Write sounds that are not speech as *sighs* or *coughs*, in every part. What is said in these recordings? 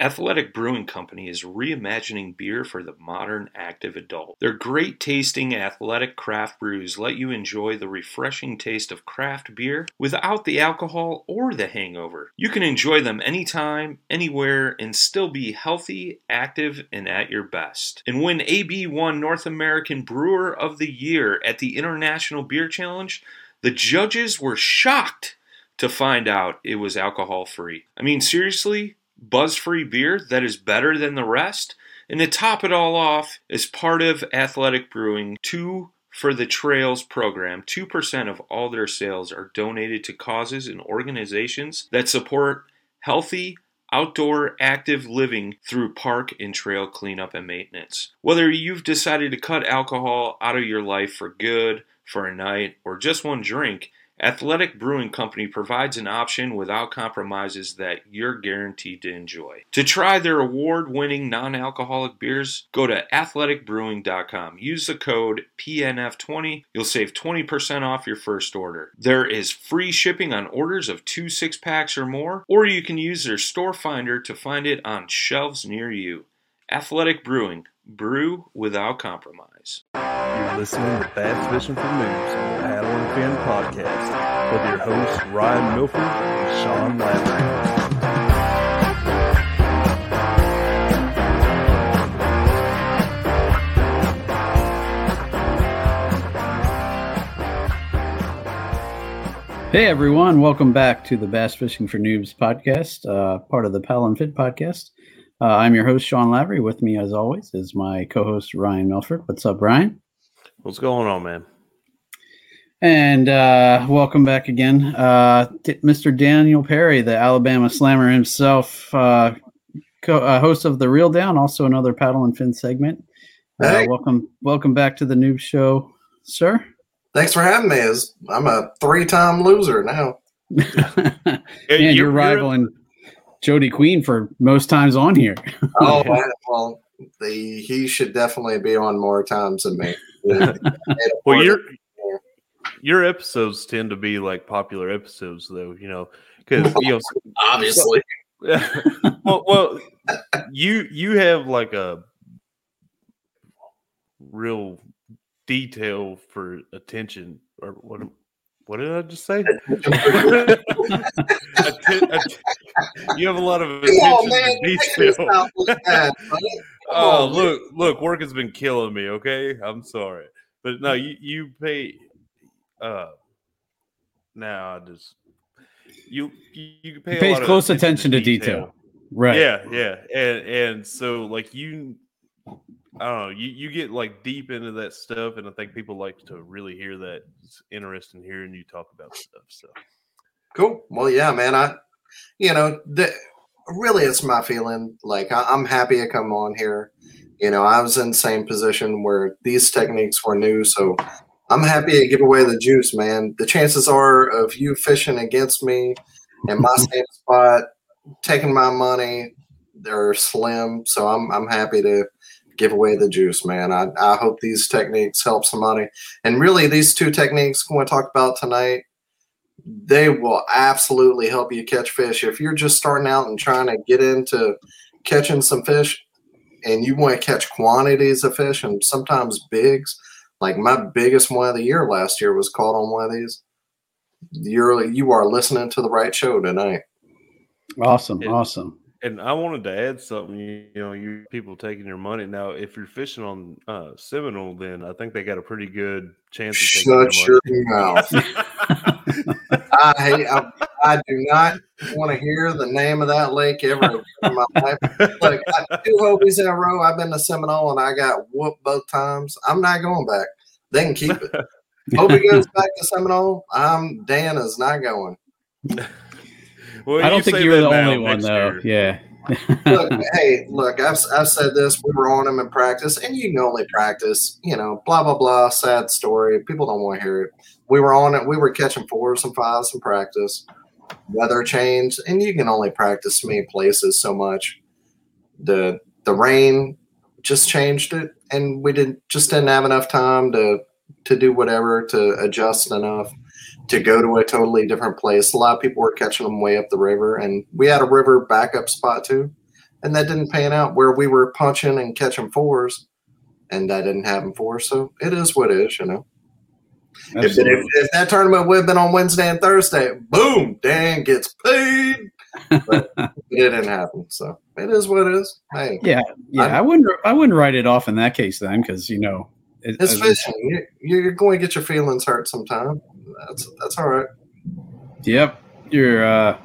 Athletic Brewing Company is reimagining beer for the modern active adult. Their great tasting athletic craft brews let you enjoy the refreshing taste of craft beer without the alcohol or the hangover. You can enjoy them anytime, anywhere, and still be healthy, active, and at your best. And when AB won North American Brewer of the Year at the International Beer Challenge, the judges were shocked to find out it was alcohol free. I mean, seriously? Buzz free beer that is better than the rest. And to top it all off, as part of Athletic Brewing, two for the Trails program, 2% of all their sales are donated to causes and organizations that support healthy, outdoor active living through park and trail cleanup and maintenance. Whether you've decided to cut alcohol out of your life for good, for a night, or just one drink, Athletic Brewing Company provides an option without compromises that you're guaranteed to enjoy. To try their award winning non alcoholic beers, go to athleticbrewing.com. Use the code PNF20. You'll save 20% off your first order. There is free shipping on orders of two six packs or more, or you can use their store finder to find it on shelves near you. Athletic Brewing, brew without compromise. You're listening to Bass Fishing for Noobs the Paddle and Fin podcast with your hosts Ryan Milford and Sean Lavery. Hey everyone, welcome back to the Bass Fishing for Noobs podcast, uh, part of the Paddle and Fin podcast. Uh, I'm your host, Sean Lavery. With me, as always, is my co host, Ryan Milford. What's up, Ryan? What's going on, man? And uh, welcome back again, uh, D- Mr. Daniel Perry, the Alabama Slammer himself, uh, co- uh, host of the Reel Down, also another Paddle and Fin segment. Uh, Hey. welcome, welcome back to the Noob Show, sir. Thanks for having me. As I'm a three-time loser now. *laughs* Man, you're, rivaling Jody Queen for most times on here. *laughs* Oh *laughs* well, the he should definitely be on more times than me. *laughs* Well, your your episodes tend to be like popular episodes, though. You know, because you know, obviously. well, well, you you have like a real detail for attention, or what? What did I just say? *laughs* Atten- att- you have a lot of attention *laughs* Oh to man, detail. stop with that, buddy. Oh, man. look, look, work has been killing me, okay? I'm sorry. But no, you you pay uh now I just you you, you pay He a pays lot of close attention to detail. Right. Yeah, yeah. And and so like you I don't know, you, you get like deep into that stuff and I think people like to really hear that. It's interesting hearing you talk about stuff. So Cool. Well, yeah, man. I, you know, the, really, it's my feeling. Like I, I'm happy to come on here. You know, I was in the same position where these techniques were new, so I'm happy to give away the juice, man. The chances are of you fishing against me in my *laughs* same spot, taking my money, they're slim. So I'm I'm happy to give away the juice, man. I, I hope these techniques help somebody. And really, these two techniques we're going to talk about tonight, they will absolutely help you catch fish. If you're just starting out and trying to get into catching some fish and you want to catch quantities of fish and sometimes bigs, like my biggest one of the year last year was caught on one of these. You're you are listening to the right show tonight. Awesome, awesome. And I wanted to add something. You, you know, you people taking your money now. If you're fishing on uh, Seminole, then I think they got a pretty good chance of taking Shut your mouth. *laughs* I hate. I, I do not want to hear the name of that lake ever in my life. Like I, two Hobies in a row. I've been to Seminole and I got whooped both times. I'm not going back. They can keep it. Hobie goes *laughs* back to Seminole. I'm Dan is not going. *laughs* well, I don't think you're that the only one though. year. Yeah. Look, *laughs* hey, look. I've I've said this. We were on them in practice, and you can only practice. You know, blah blah blah. Sad story. People don't want to hear it. We were on it. We were catching fours and fives in practice. Weather changed, and you can only practice so many places so much. The the rain just changed it, and we didn't just didn't have enough time to to do whatever to adjust enough to go to a totally different place. A lot of people were catching them way up the river, and we had a river backup spot too, and that didn't pan out where we were punching and catching fours, and that didn't happen for us. So it is what it is, you know. If, if, if that tournament would have been on Wednesday and Thursday, boom, Dan gets paid. But *laughs* it didn't happen, so it is what it is. Hey, Yeah, yeah. I'm- I wouldn't. I wouldn't write it off in that case then, because you know, it, it's fishing. You, you're going to get your feelings hurt sometime. That's that's all right. Yep, you're. uh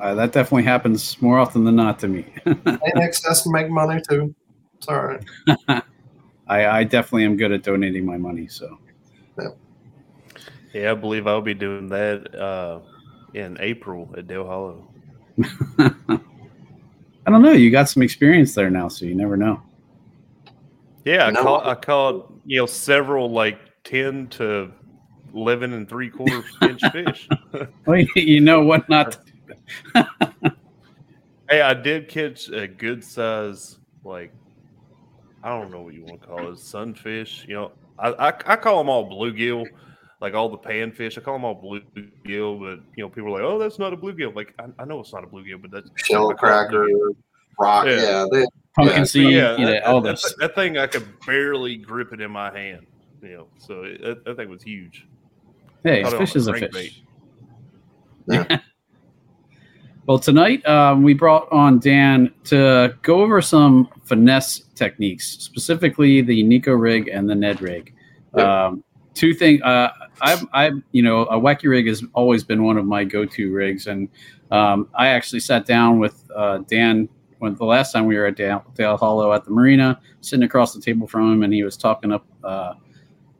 uh, that definitely happens more often than not to me. *laughs* And excess make money too. It's all right. *laughs* I, I definitely am good at donating my money. So Yeah, yeah I believe I'll be doing that uh, in April at Dale Hollow. *laughs* I don't know. You got some experience there now, so you never know. Yeah, I No. caught I caught you know several like ten to eleven and three quarter inch fish. *laughs* Well, you know what not. To, Hey, I did catch a good size like I don't know what you want to call it, sunfish. You know, I I, I call them all bluegill, like all the panfish. I call them all bluegill, but you know, people are like, "Oh, that's not a bluegill." Like, I, I know it's not a bluegill, but that's Shell I call it cracker, rock. Yeah. Yeah, they, pumpkin Yeah, seed, yeah, you know, that, all that- this. that- that thing I could barely grip it in my hand. You know, so it, that, that thing was huge. Hey, Caught it fish is a crankbait. fish. *laughs* Yeah. *laughs* well, tonight um, we brought on Dan to go over some finesse techniques, specifically the Neko rig and the Ned rig. Yeah. Um, two things. Uh, I've, I've, you know, a wacky rig has always been one of my go-to rigs, and um, I actually sat down with uh, Dan when the last time we were at Dale, Dale Hollow at the marina, sitting across the table from him, and he was talking up uh,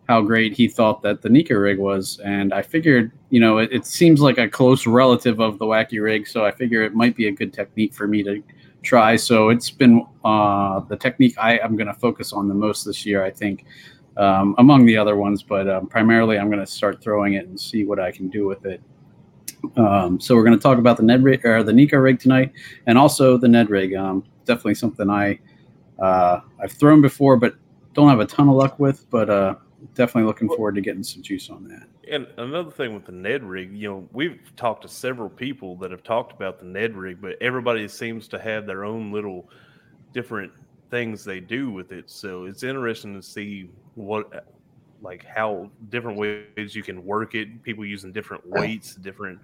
how great he thought that the Neko rig was. And I figured, you know, it, it seems like a close relative of the wacky rig, so I figure it might be a good technique for me to try. So it's been uh, the technique I am going to focus on the most this year, I think, um, among the other ones. But um, primarily, I'm going to start throwing it and see what I can do with it. Um, so we're going to talk about the Ned rig or the Neko rig tonight, and also the Ned rig. Um, definitely something I uh, I've thrown before, but don't have a ton of luck with. But uh, definitely looking forward to getting some juice on that. And another thing with the Ned rig, you know, we've talked to several people that have talked about the Ned rig, but everybody seems to have their own little different things they do with it. So it's interesting to see what, like, how different ways you can work it. People using different weights, different,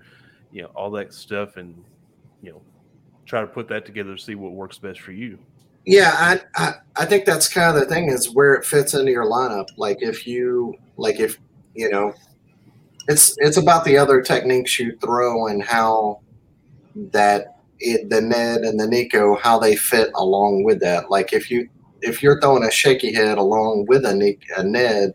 you know, all that stuff, and you know, try to put that together to see what works best for you. Yeah, I, I I think that's kind of the thing is where it fits into your lineup. Like if you like if you know, it's it's about the other techniques you throw and how that it, the Ned and the Neko how they fit along with that. Like if you if you're throwing a shaky head along with a, a Ned,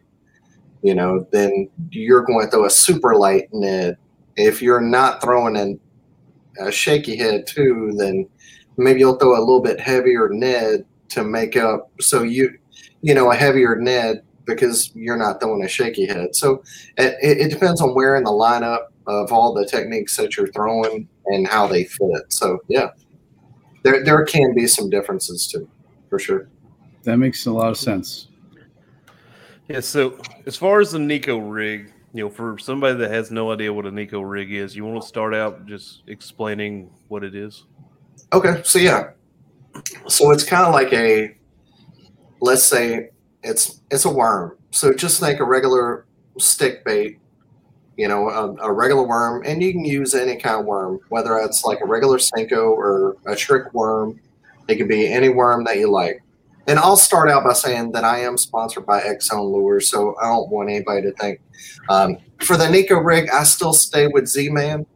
you know, then you're going to throw a super light Ned. If you're not throwing an, a shaky head too, then maybe you'll throw a little bit heavier Ned to make up. So you, you know, a heavier Ned because you're not throwing a shaky head. So it, it depends on where in the lineup of all the techniques that you're throwing and how they fit. So yeah, there there can be some differences too, for sure. That makes a lot of sense. Yeah. So as far as the Neko rig, you know, for somebody that has no idea what a Neko rig is, you want to start out just explaining what it is. Okay, so yeah, so it's kind of like a, let's say it's it's a worm. So just like a regular stick bait, you know, a, a, regular worm, and you can use any kind of worm, whether it's like a regular Senko or a trick worm. It can be any worm that you like. And I'll start out by saying that I am sponsored by X Zone Lures, so I don't want anybody to think. Um, for the Neko rig, I still stay with Z Man,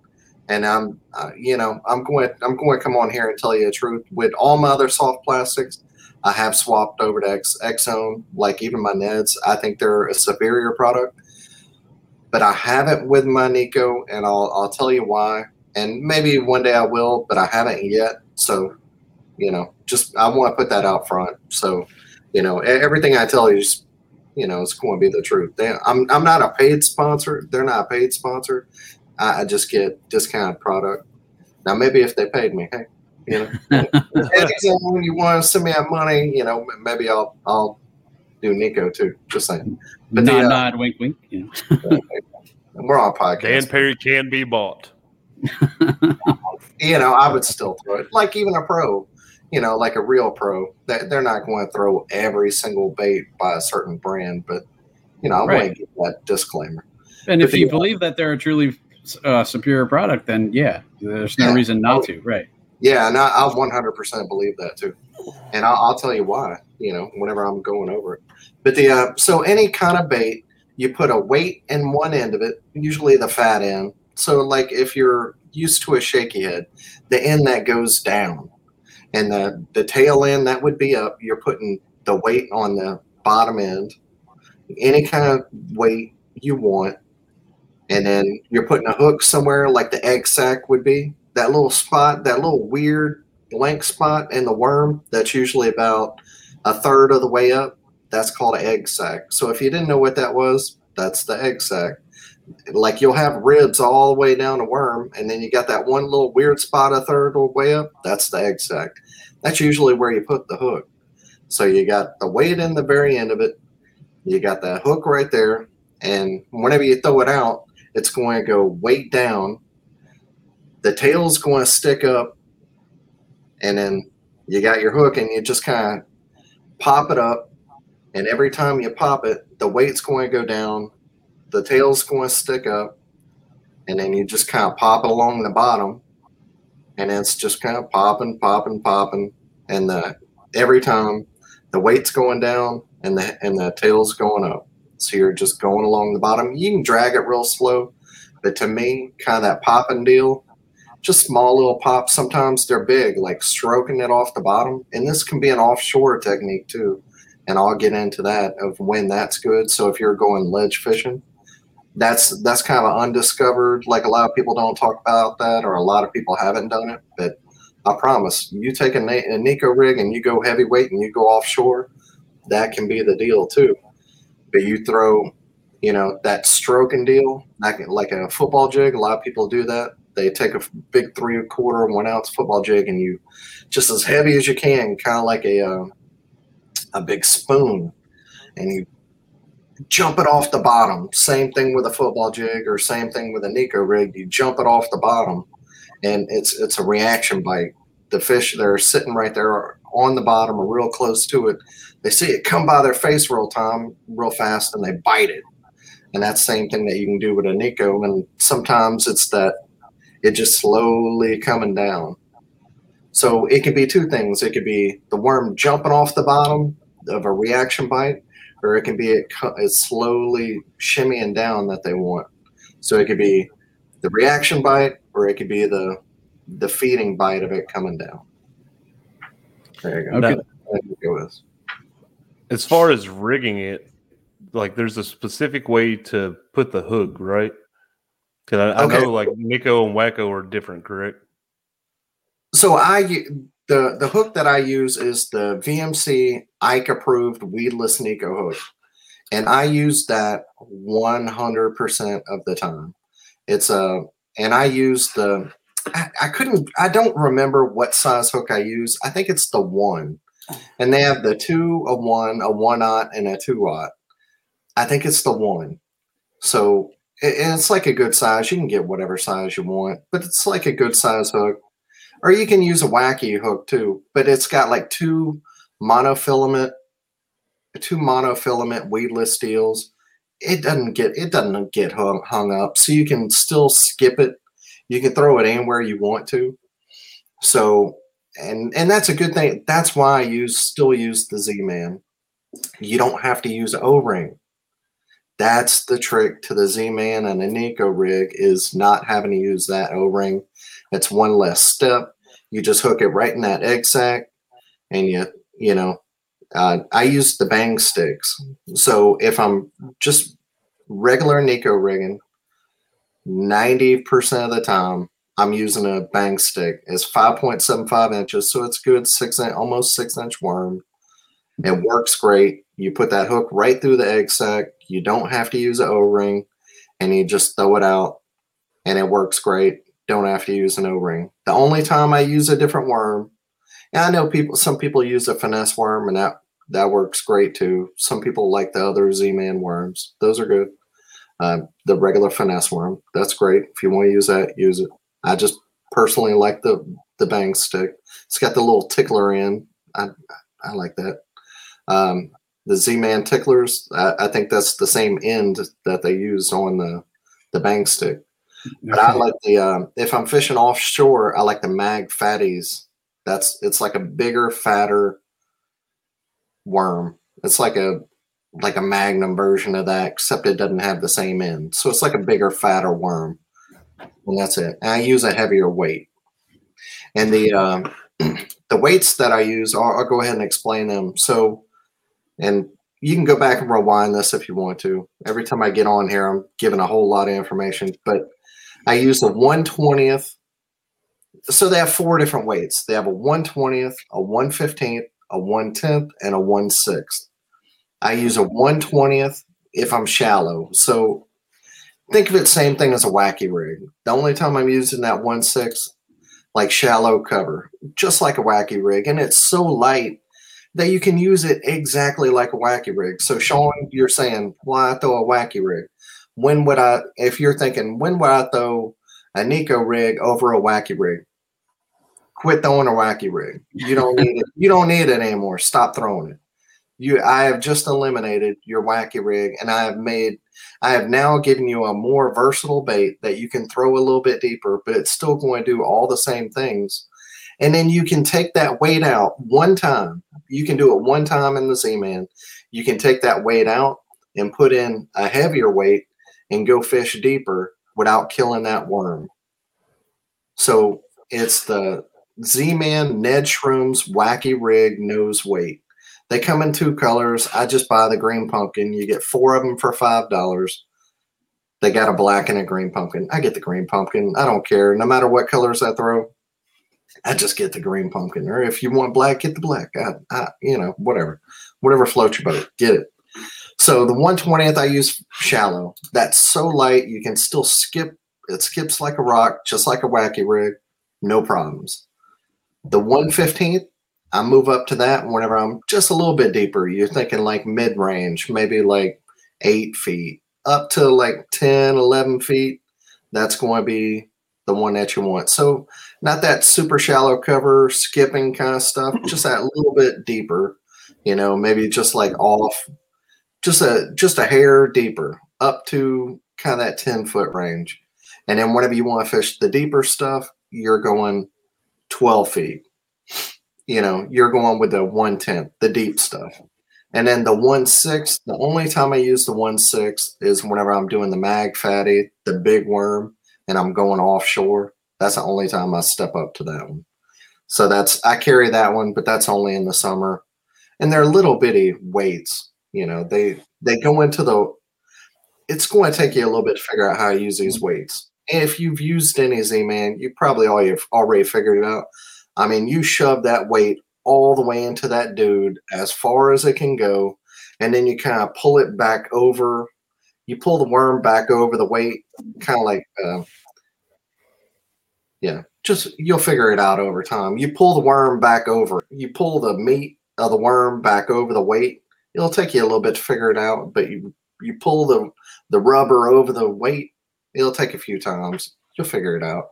and I'm, uh, you know, I'm going, I'm going to come on here and tell you the truth. With all my other soft plastics, I have swapped over to X, Zone. Like even my Neds, I think they're a superior product. But I haven't with my Neko, and I'll, I'll tell you why. And maybe one day I will, but I haven't yet. So you know, just I want to put that out front. So, you know, everything I tell you is, you know, it's going to be the truth. They, I'm I'm not a paid sponsor. They're not a paid sponsor. I, I just get discounted product. Now, maybe if they paid me, hey, you know, *laughs* when you want to send me that money, you know, maybe I'll I'll do Neko too. Just saying. But nod, the, uh, nod, wink, wink. You know. *laughs* we're on podcast. Dan Perry can be bought. you know, I would still throw it like even a pro you know, like a real pro, that they're not going to throw every single bait by a certain brand, but you know, I right. want to give that disclaimer. And but if the, you believe that they're a truly uh, superior product, then yeah, there's no yeah, reason not to, right? Yeah, and I, I 100% believe that too, and I'll, I'll, tell you why. You know, whenever I'm going over it, but the uh, so any kind of bait, you put a weight in one end of it, usually the fat end. So like if you're used to a shaky head, the end that goes down and the the tail end that would be up. You're putting the weight on the bottom end, any kind of weight you want, and then you're putting a hook somewhere like the egg sac would be. That little spot, that little weird blank spot in the worm, that's usually about a third of the way up. That's called an egg sac. So if you didn't know what that was, that's the egg sac. Like you'll have ribs all the way down the worm, and then you got that one little weird spot a third of the way up. That's the egg sac. That's usually where you put the hook. So you got the weight in the very end of it. You got that hook right there. And whenever you throw it out, it's going to go weight down. The tail's going to stick up. And then you got your hook and you just kind of pop it up. And every time you pop it, the weight's going to go down. The tail's going to stick up. And then you just kind of pop it along the bottom and it's just kind of popping, popping, popping, and the every time the weight's going down and the and the tail's going up. So you're just going along the bottom. You can drag it real slow, but to me, kind of that popping deal, just small little pops. Sometimes they're big, like stroking it off the bottom. And this can be an offshore technique too. And I'll get into that of when that's good. So if you're going ledge fishing, that's that's kind of undiscovered. Like a lot of people don't talk about that, or a lot of people haven't done it. But I promise, you take a, a Neko rig and you go heavyweight and you go offshore, that can be the deal too. But you throw, you know, that stroking deal, like like a football jig. A lot of people do that. They take a big three quarter one ounce football jig and you just as heavy as you can, kind of like a uh, a big spoon, and you jump it off the bottom. Same thing with a football jig or same thing with a Neko rig. You jump it off the bottom and it's it's a reaction bite. The fish they're sitting right there on the bottom or real close to it, they see it come by their face real time, real fast, and they bite it. And that's the same thing that you can do with a Neko. And sometimes it's that it just slowly coming down. So it could be two things. It could be the worm jumping off the bottom of a reaction bite, or it can be it, it's slowly shimmying down that they want. So it could be the reaction bite, or it could be the the feeding bite of it coming down. There you go. Okay. Go as far as rigging it, like there's a specific way to put the hook, right? Because I, I know like Neko and Wacko are different, correct? So I the the hook that I use is the VMC Ike approved weedless Neko hook. and I use that 100% of the time. It's a, and I use the, I, I couldn't, I don't remember what size hook I use. I think it's the one, and they have the two, a one, a one aught, and a two aught. I think it's the one. So it, it's like a good size. You can get whatever size you want, but it's like a good size hook. Or you can use a wacky hook too, but it's got like two monofilament, two monofilament weedless steels. It doesn't get it doesn't get hung, hung up, so you can still skip it. You can throw it anywhere you want to. So and and that's a good thing. That's why I use still use the Z Man. You don't have to use O ring. That's the trick to the Z Man and a Neko rig is not having to use that O ring. It's one less step. You just hook it right in that egg sac, and you you know. Uh, I use the bang sticks. So if I'm just regular Neko rigging, ninety percent of the time I'm using a bang stick. It's 5.75 inches, so it's good six inch, almost six inch worm. It works great. You put that hook right through the egg sac. You don't have to use an O ring, and you just throw it out, and it works great. Don't have to use an O ring. The only time I use a different worm, and I know people, some people use a finesse worm, and that that works great too. Some people like the other Z-Man worms; those are good. Uh, the regular finesse worm, that's great. If you want to use that, use it. I just personally like the the bang stick. It's got the little tickler in. I I like that. Um, the Z-Man ticklers, I, I, think that's the same end that they use on the the bang stick. But I like the um, if I'm fishing offshore, I like the mag fatties. That's it's like a bigger, fatter worm. It's like a like a magnum version of that, except it doesn't have the same end. So it's like a bigger, fatter worm and that's it. And I use a heavier weight. And the um, *clears throat* the weights that I use, I'll, I'll, go ahead and explain them. So, and you can go back and rewind this if you want to. Every time I get on here, I'm giving a whole lot of information, but I use the 120th. So they have four different weights. They have a 120th, a 115th, a 110th, and a 1 6th. I use a 120th if I'm shallow. So think of it same thing as a wacky rig. The only time I'm using that one six, like shallow cover, just like a wacky rig, and it's so light that you can use it exactly like a wacky rig. So Sean, you're saying, why well, throw a wacky rig? When would I? If you're thinking, when would I throw a Neko rig over a wacky rig? Quit throwing a wacky rig. You don't need it. You don't need it anymore. Stop throwing it. You, I have just eliminated your wacky rig, and I have made I have now given you a more versatile bait that you can throw a little bit deeper, but it's still going to do all the same things. And then you can take that weight out one time. You can do it one time in the Z-Man. You can take that weight out and put in a heavier weight and go fish deeper without killing that worm. So it's the Z-Man Ned Shrooms Wacky Rig Nose Weight. They come in two colors. I just buy the green pumpkin. You get four of them for five dollars. They got a black and a green pumpkin. I get the green pumpkin. I don't care. No matter what colors I throw, I just get the green pumpkin. Or if you want black, get the black. I, I you know, whatever, whatever floats your boat, get it. So the 120th I use shallow. That's so light you can still skip. It skips like a rock, just like a wacky rig, no problems. The 115th I move up to that And whenever I'm just a little bit deeper. You're thinking like mid range, maybe like eight feet up to like 10, 11 feet. That's going to be the one that you want. So, not that super shallow cover, skipping kind of stuff, *clears throat* just that little bit deeper, you know, maybe just like off, just a just a hair deeper up to kind of that 10 foot range. And then whenever you want to fish the deeper stuff, you're going 12 feet you know, you're going with the one tenth, the deep stuff. And then the one six, the only time I use the one six is whenever I'm doing the mag fatty, the big worm, and I'm going offshore. That's the only time I step up to that one. So that's I carry that one, but that's only in the summer. And they're little bitty weights. You know, they they go into the it's going to take you a little bit to figure out how to use these weights. And if you've used any Z man, you probably already already figured it out. I mean, you shove that weight all the way into that dude as far as it can go, and then you kind of pull it back over. You pull the worm back over the weight, kind of like, uh, yeah, just you'll figure it out over time. You pull the worm back over, you pull the meat of the worm back over the weight. It'll take you a little bit to figure it out, but you you pull the the rubber over the weight. It'll take a few times. You'll figure it out.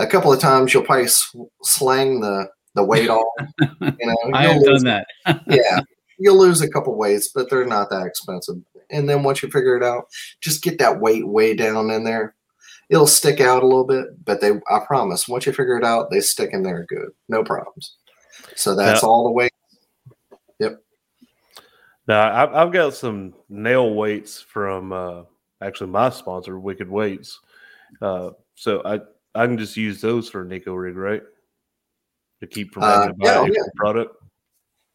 A couple of times you'll probably sw- slang the the weight off. *laughs* You know, I have lose done that. *laughs* yeah, you'll lose a couple weights, but they're not that expensive. And then once you figure it out, just get that weight way down in there. It'll stick out a little bit, but they I promise, once you figure it out, they stick in there good. No problems. So that's Yeah. all the weight. Yep. Now I've, I've got some nail weights from uh, actually my sponsor, Wicked Weights. Uh, so I I can just use those for a Neko rig, right? To keep from having Uh, to buy yeah, extra yeah. product.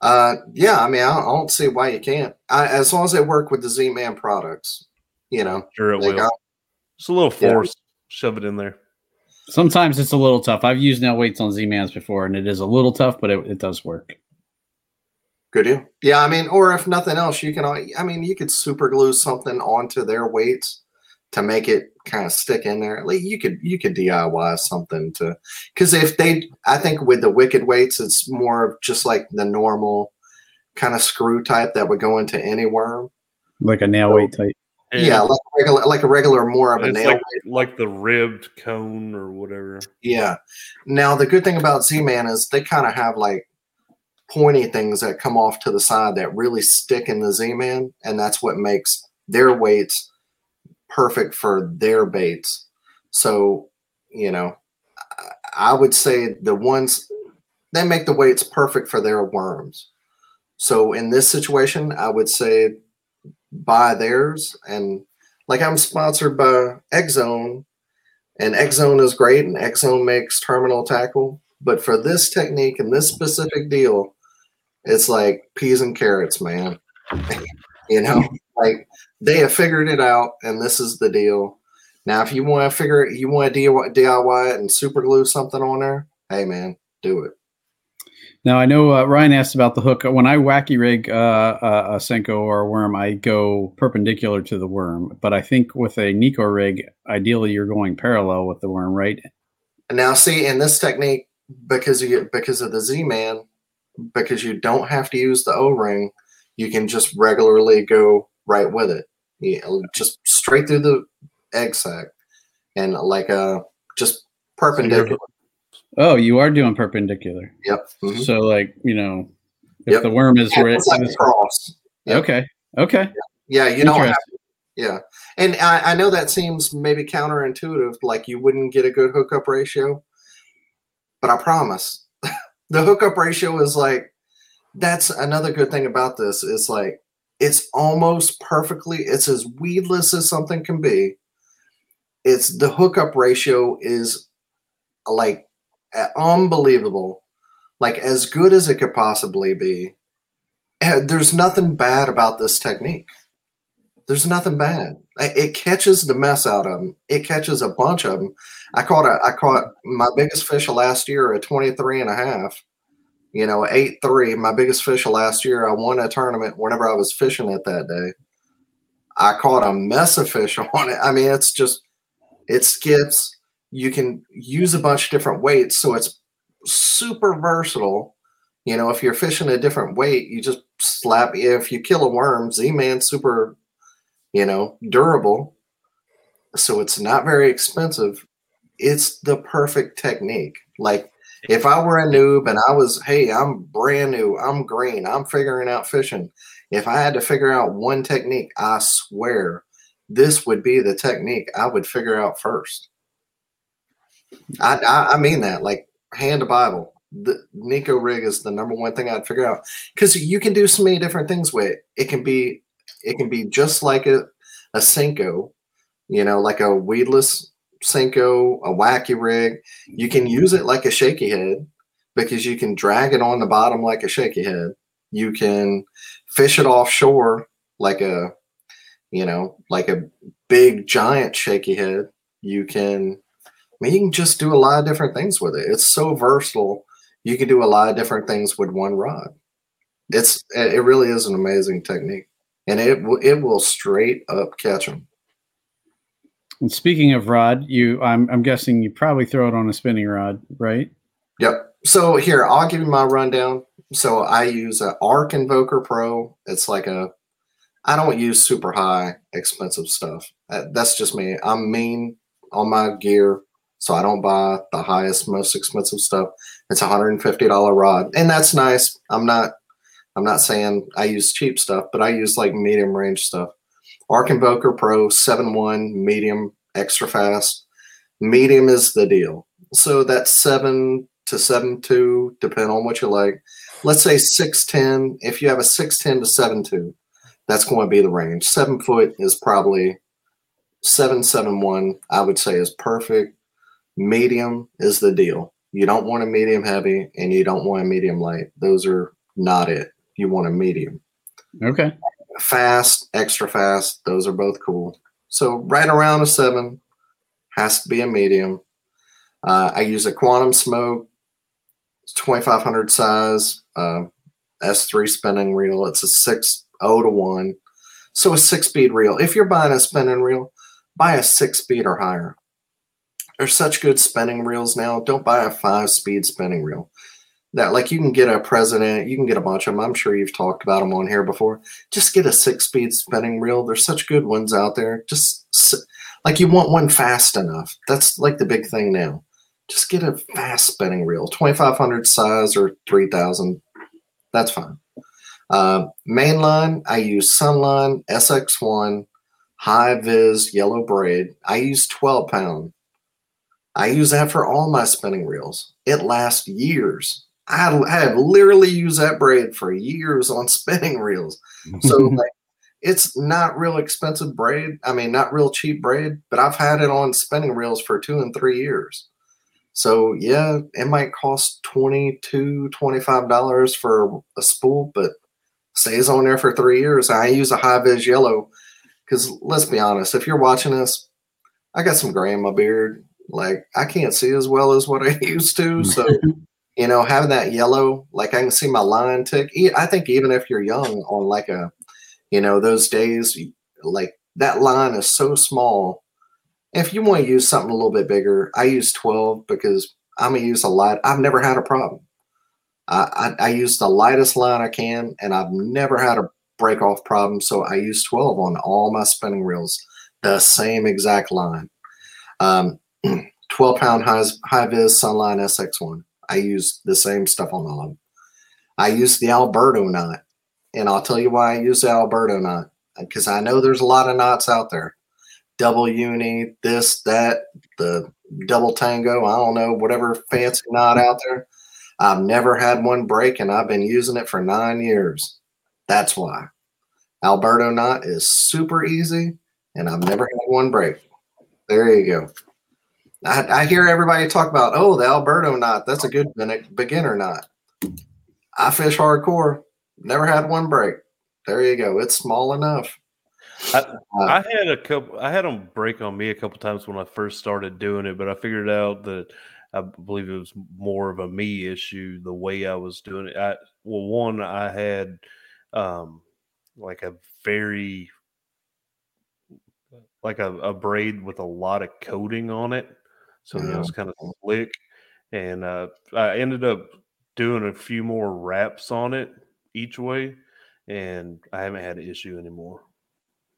Uh, yeah, I mean, I don't, I don't see why you can't. I, as long as they work with the Z Man products, you know, Sure, it will. got Just a little Yeah. force, shove it in there. Sometimes it's a little tough. I've used nail weights on Z-Mans before, and it is a little tough, but it, it does work. good deal. Yeah, I mean, or if nothing else, you can. I mean, you could super glue something onto their weights to make it kind of stick in there. Like you could you could DIY something to because if they, I think with the wicked weights, it's more of just like the normal kind of screw type that would go into any worm. Like a nail weight type. And Yeah, like a regular, like a regular, more of a nail like, like the ribbed cone or whatever. Yeah. Now the good thing about Z-Man is they kind of have like pointy things that come off to the side that really stick in the Z-Man, and that's what makes their weights perfect for their baits. So, you know, I- would say the ones they make the weights perfect for their worms. So in this situation, I would say buy theirs and like I'm sponsored by X Zone and X Zone is great, and X Zone makes terminal tackle. But for this technique and this specific deal, it's like peas and carrots, man. *laughs* you know, like they have figured it out, and this is the deal. Now, if you want to figure it, you want to DIY it and super glue something on there, hey, man, do it. Now I know uh, Ryan asked about the hook. When I wacky rig uh, uh, a senko or a worm, I go perpendicular to the worm. But I think with a Neko rig, ideally you're going parallel with the worm, right? Now, see, in this technique, because you because of the Z-Man, because you don't have to use the O-ring, you can just regularly go right with it. Yeah, just straight through the egg sac, and like uh, just perpendicular. Oh, you are doing perpendicular. Yep. mhm. So like you know, if Yep. the worm is Yeah, right. it's like a cross. Yep. Okay. Okay. Yeah, you don't have. Interesting. Yeah, and I, I know that seems maybe counterintuitive, like you wouldn't get a good hookup ratio, but I promise, *laughs* the hookup ratio is like that's another good thing about this. Is like it's almost perfectly. It's as weedless as something can be. It's the hookup ratio is like unbelievable, like as good as it could possibly be. And there's nothing bad about this technique. There's nothing bad. It catches the mess out of them. It catches a bunch of them. I caught a, I caught my biggest fish last year at 23 and a half. You know, eight three. My biggest fish of last year. I won a tournament whenever I was fishing it that day. I caught a mess of fish *laughs* on it. I mean, it's just it skips. You can use a bunch of different weights, so it's super versatile. You know, if you're fishing a different weight, you just slap. If you kill a worm, Z Man super, you know, durable. So it's not very expensive. It's the perfect technique. Like if I were a noob and I was, hey, I'm brand new, I'm green, I'm figuring out fishing. If I had to figure out one technique, I swear this would be the technique I would figure out first. I, I, I mean that, like hand a Bible. The Neko rig is the number one thing I'd figure out because you can do so many different things with it. It can be, it can be just like a, a Senko, you know, like a weedless Senko, a wacky rig. You can use it like a shaky head because you can drag it on the bottom like a shaky head. You can fish it offshore like a, you know, like a big giant shaky head. You can, I mean, you can just do a lot of different things with it. It's so versatile. You can do a lot of different things with one rod. It's it really is an amazing technique, and it it will straight up catch them. And speaking of rod, you I'm I'm guessing you probably throw it on a spinning rod, right? Yep. So here, I'll give you my rundown. So I use an Ark Invoker Pro. It's like a I don't use super high expensive stuff. Uh, That's just me. I'm mean on my gear, so I don't buy the highest, most expensive stuff. It's a hundred and fifty dollar rod, and that's nice. I'm not. I'm not saying I use cheap stuff, but I use like medium range stuff. Ark Invoker Pro 7.1 medium extra fast. Medium is the deal. So that's 7 to 7.2, depending on what you like. Let's say 6'10. If you have a 6'10 to 7'2, that's going to be the range. Seven foot is probably 771, I would say is perfect. Medium is the deal. You don't want a medium heavy and you don't want a medium light. Those are not it. You want a medium Okay. Fast, extra fast. Those are both cool. So right around a seven has to be a medium. Uh, I use a Quantum Smoke, it's 2500 size uh, S3 spinning reel. It's a six oh to one, so a six speed reel. If you're buying a spinning reel, buy a six speed or higher. There's such good spinning reels now. Don't buy a five speed spinning reel that like you can get a president, you can get a bunch of them. I'm sure you've talked about them on here before. Just get a six speed spinning reel. There's such good ones out there. Just like you want one fast enough. That's like the big thing now. Just get a fast spinning reel, 2500 size or 3000. That's fine. Uh, mainline, I use Sunline SX1 high vis yellow braid. I use 12 pound. I use that for all my spinning reels. It lasts years. I have literally used that braid for years on *laughs* spinning reels. So *laughs* like, it's not real expensive braid. I mean, not real cheap braid, but I've had it on spinning reels for two and three years. So yeah, it might cost 22 $25 for a spool, but stays on there for three years. I use a high vis yellow because let's be honest, if you're watching this, I got some gray in my beard. Like I can't see as well as what I *laughs* used to. So you know, having that yellow, like I can see my line tick. I think even if you're young on like a, you know, those days, like that line is so small. If you want to use something a little bit bigger, I use 12 because I'm gonna use a light. I've never had a problem. I, I, I use the lightest line I can, and I've never had a break off problem. So I use 12 on all my spinning reels, the same exact line. Um, *clears throat* 12 pound high, high vis Sunline SX1. I use the same stuff on all of them. I use the Alberto knot, and I'll tell you why I use the Alberto knot because I know there's a lot of knots out there. Double uni, this, that, the double tango, I don't know, whatever fancy knot out there. I've never had one break, and I've been using it for nine years. That's why. Alberto knot is super easy, and I've never had one break. There you go. I, I hear everybody talk about, oh, the Alberto knot. That's a good beginner knot. I fish hardcore. Never had one break. There you go. It's small enough. I, Uh, I had a couple. I had them break on me a couple times when I first started doing it, but I figured out that I believe it was more of a me issue the way I was doing it. I well, one I had um like a very like a, a braid with a lot of coating on it, so you know, it's kind of slick, and uh, I ended up doing a few more wraps on it each way, and I haven't had an issue anymore.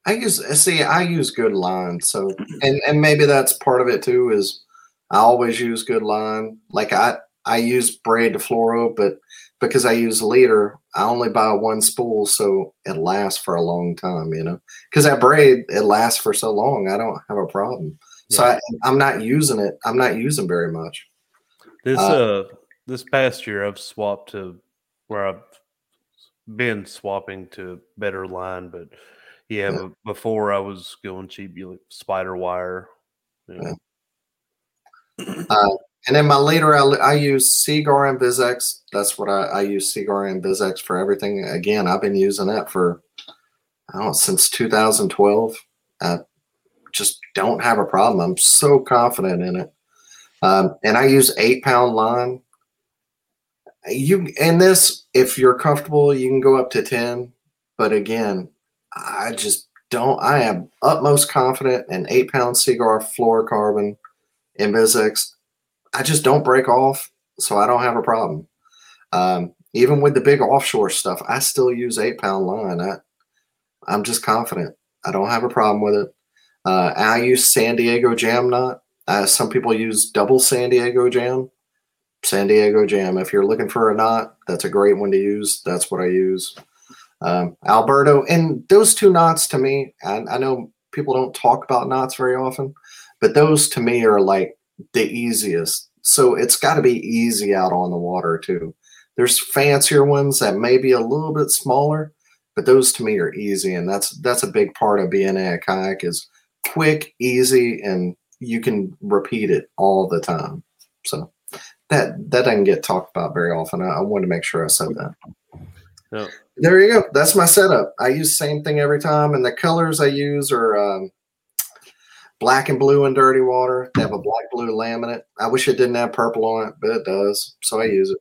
I use see, I use good line. So and and maybe that's part of it too, is I always use good line. Like I I use braid to fluoro, but because I use leader, I only buy one spool so it lasts for a long time, you know. Because that braid, it lasts for so long, I don't have a problem. So I, I'm not using it. I'm not using very much. This Uh, uh this past year I've swapped to where I've been swapping to better line, but yeah, Yeah. but before I was going cheap, you know, spider wire. you know. Uh, and then my leader, I, I use Seaguar InvizX. That's what I, I use Seaguar InvizX for everything. Again, I've been using that for I don't know since 2012. I just don't have a problem. I'm so confident in it. Um, and I use eight pound line. you and this, if you're comfortable, you can go up to ten. But again, I just don't. I am utmost confident in eight pound Seaguar fluorocarbon InvizX. I just don't break off, so I don't have a problem. Um, even with the big offshore stuff, I still use eight pound line. I, I'm just confident. I don't have a problem with it. Uh, I use San Diego Jam Knot. Uh, some people use double San Diego Jam. San Diego Jam. If you're looking for a knot, that's a great one to use. That's what I use. Um, Alberto, and those two knots to me, I, I know people don't talk about knots very often, but those to me are like the easiest. So it's got to be easy out on the water too. There's fancier ones that may be a little bit smaller, but those to me are easy, and that's that's a big part of being a kayak is quick, easy, and you can repeat it all the time. So that that doesn't get talked about very often. I, I wanted to make sure I said that. No. There you go. That's my setup. I use the same thing every time, and the colors I use are um, black and blue in dirty water. They have a black blue laminate. I wish it didn't have purple on it, but it does, so I use it.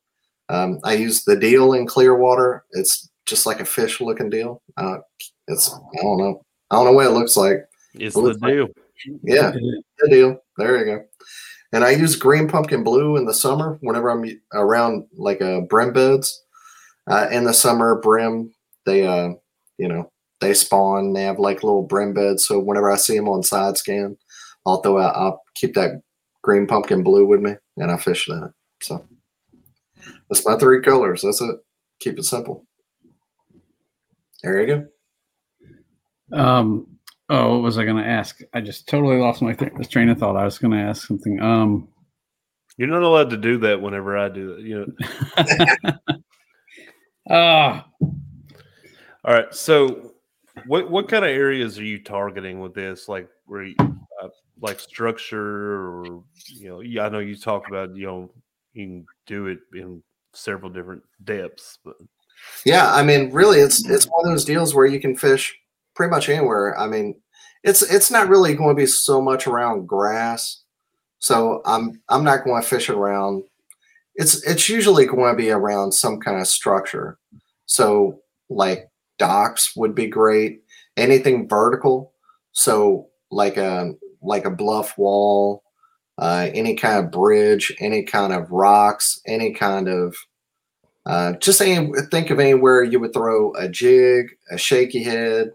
Um, I use the deal in clear water. It's just like a fish looking deal. Uh, it's I don't know. I don't know what it looks like. It's It the looks deal. Yeah, the deal. There you go. And I use green pumpkin blue in the summer whenever I'm around like uh, brim beds. Uh, in the summer, brim they uh you know they spawn. They have like little brim beds. So whenever I see them on side scan, I'll throw out. I'll keep that green pumpkin blue with me, and I fish that. So that's my three colors. That's it. Keep it simple. There you go. Um. Oh, what was I going to ask? I just totally lost my th- train of thought. I was going to ask something. Um. You're not allowed to do that whenever I do it. You know. *laughs* Ah. All right. So, what what kind of areas are you targeting with this? Like, where you, uh, like structure, or you know, yeah, I know you talk about you know you can do it in several different depths, but Yeah, I mean, really, it's it's one of those deals where you can fish pretty much anywhere. I mean, it's it's not really going to be so much around grass, so I'm I'm not going to fish around. It's it's usually going to be around some kind of structure. So like docks would be great. Anything vertical, so like a like a bluff wall, uh, any kind of bridge, any kind of rocks, any kind of uh, just any, think of anywhere you would throw a jig, a shaky head,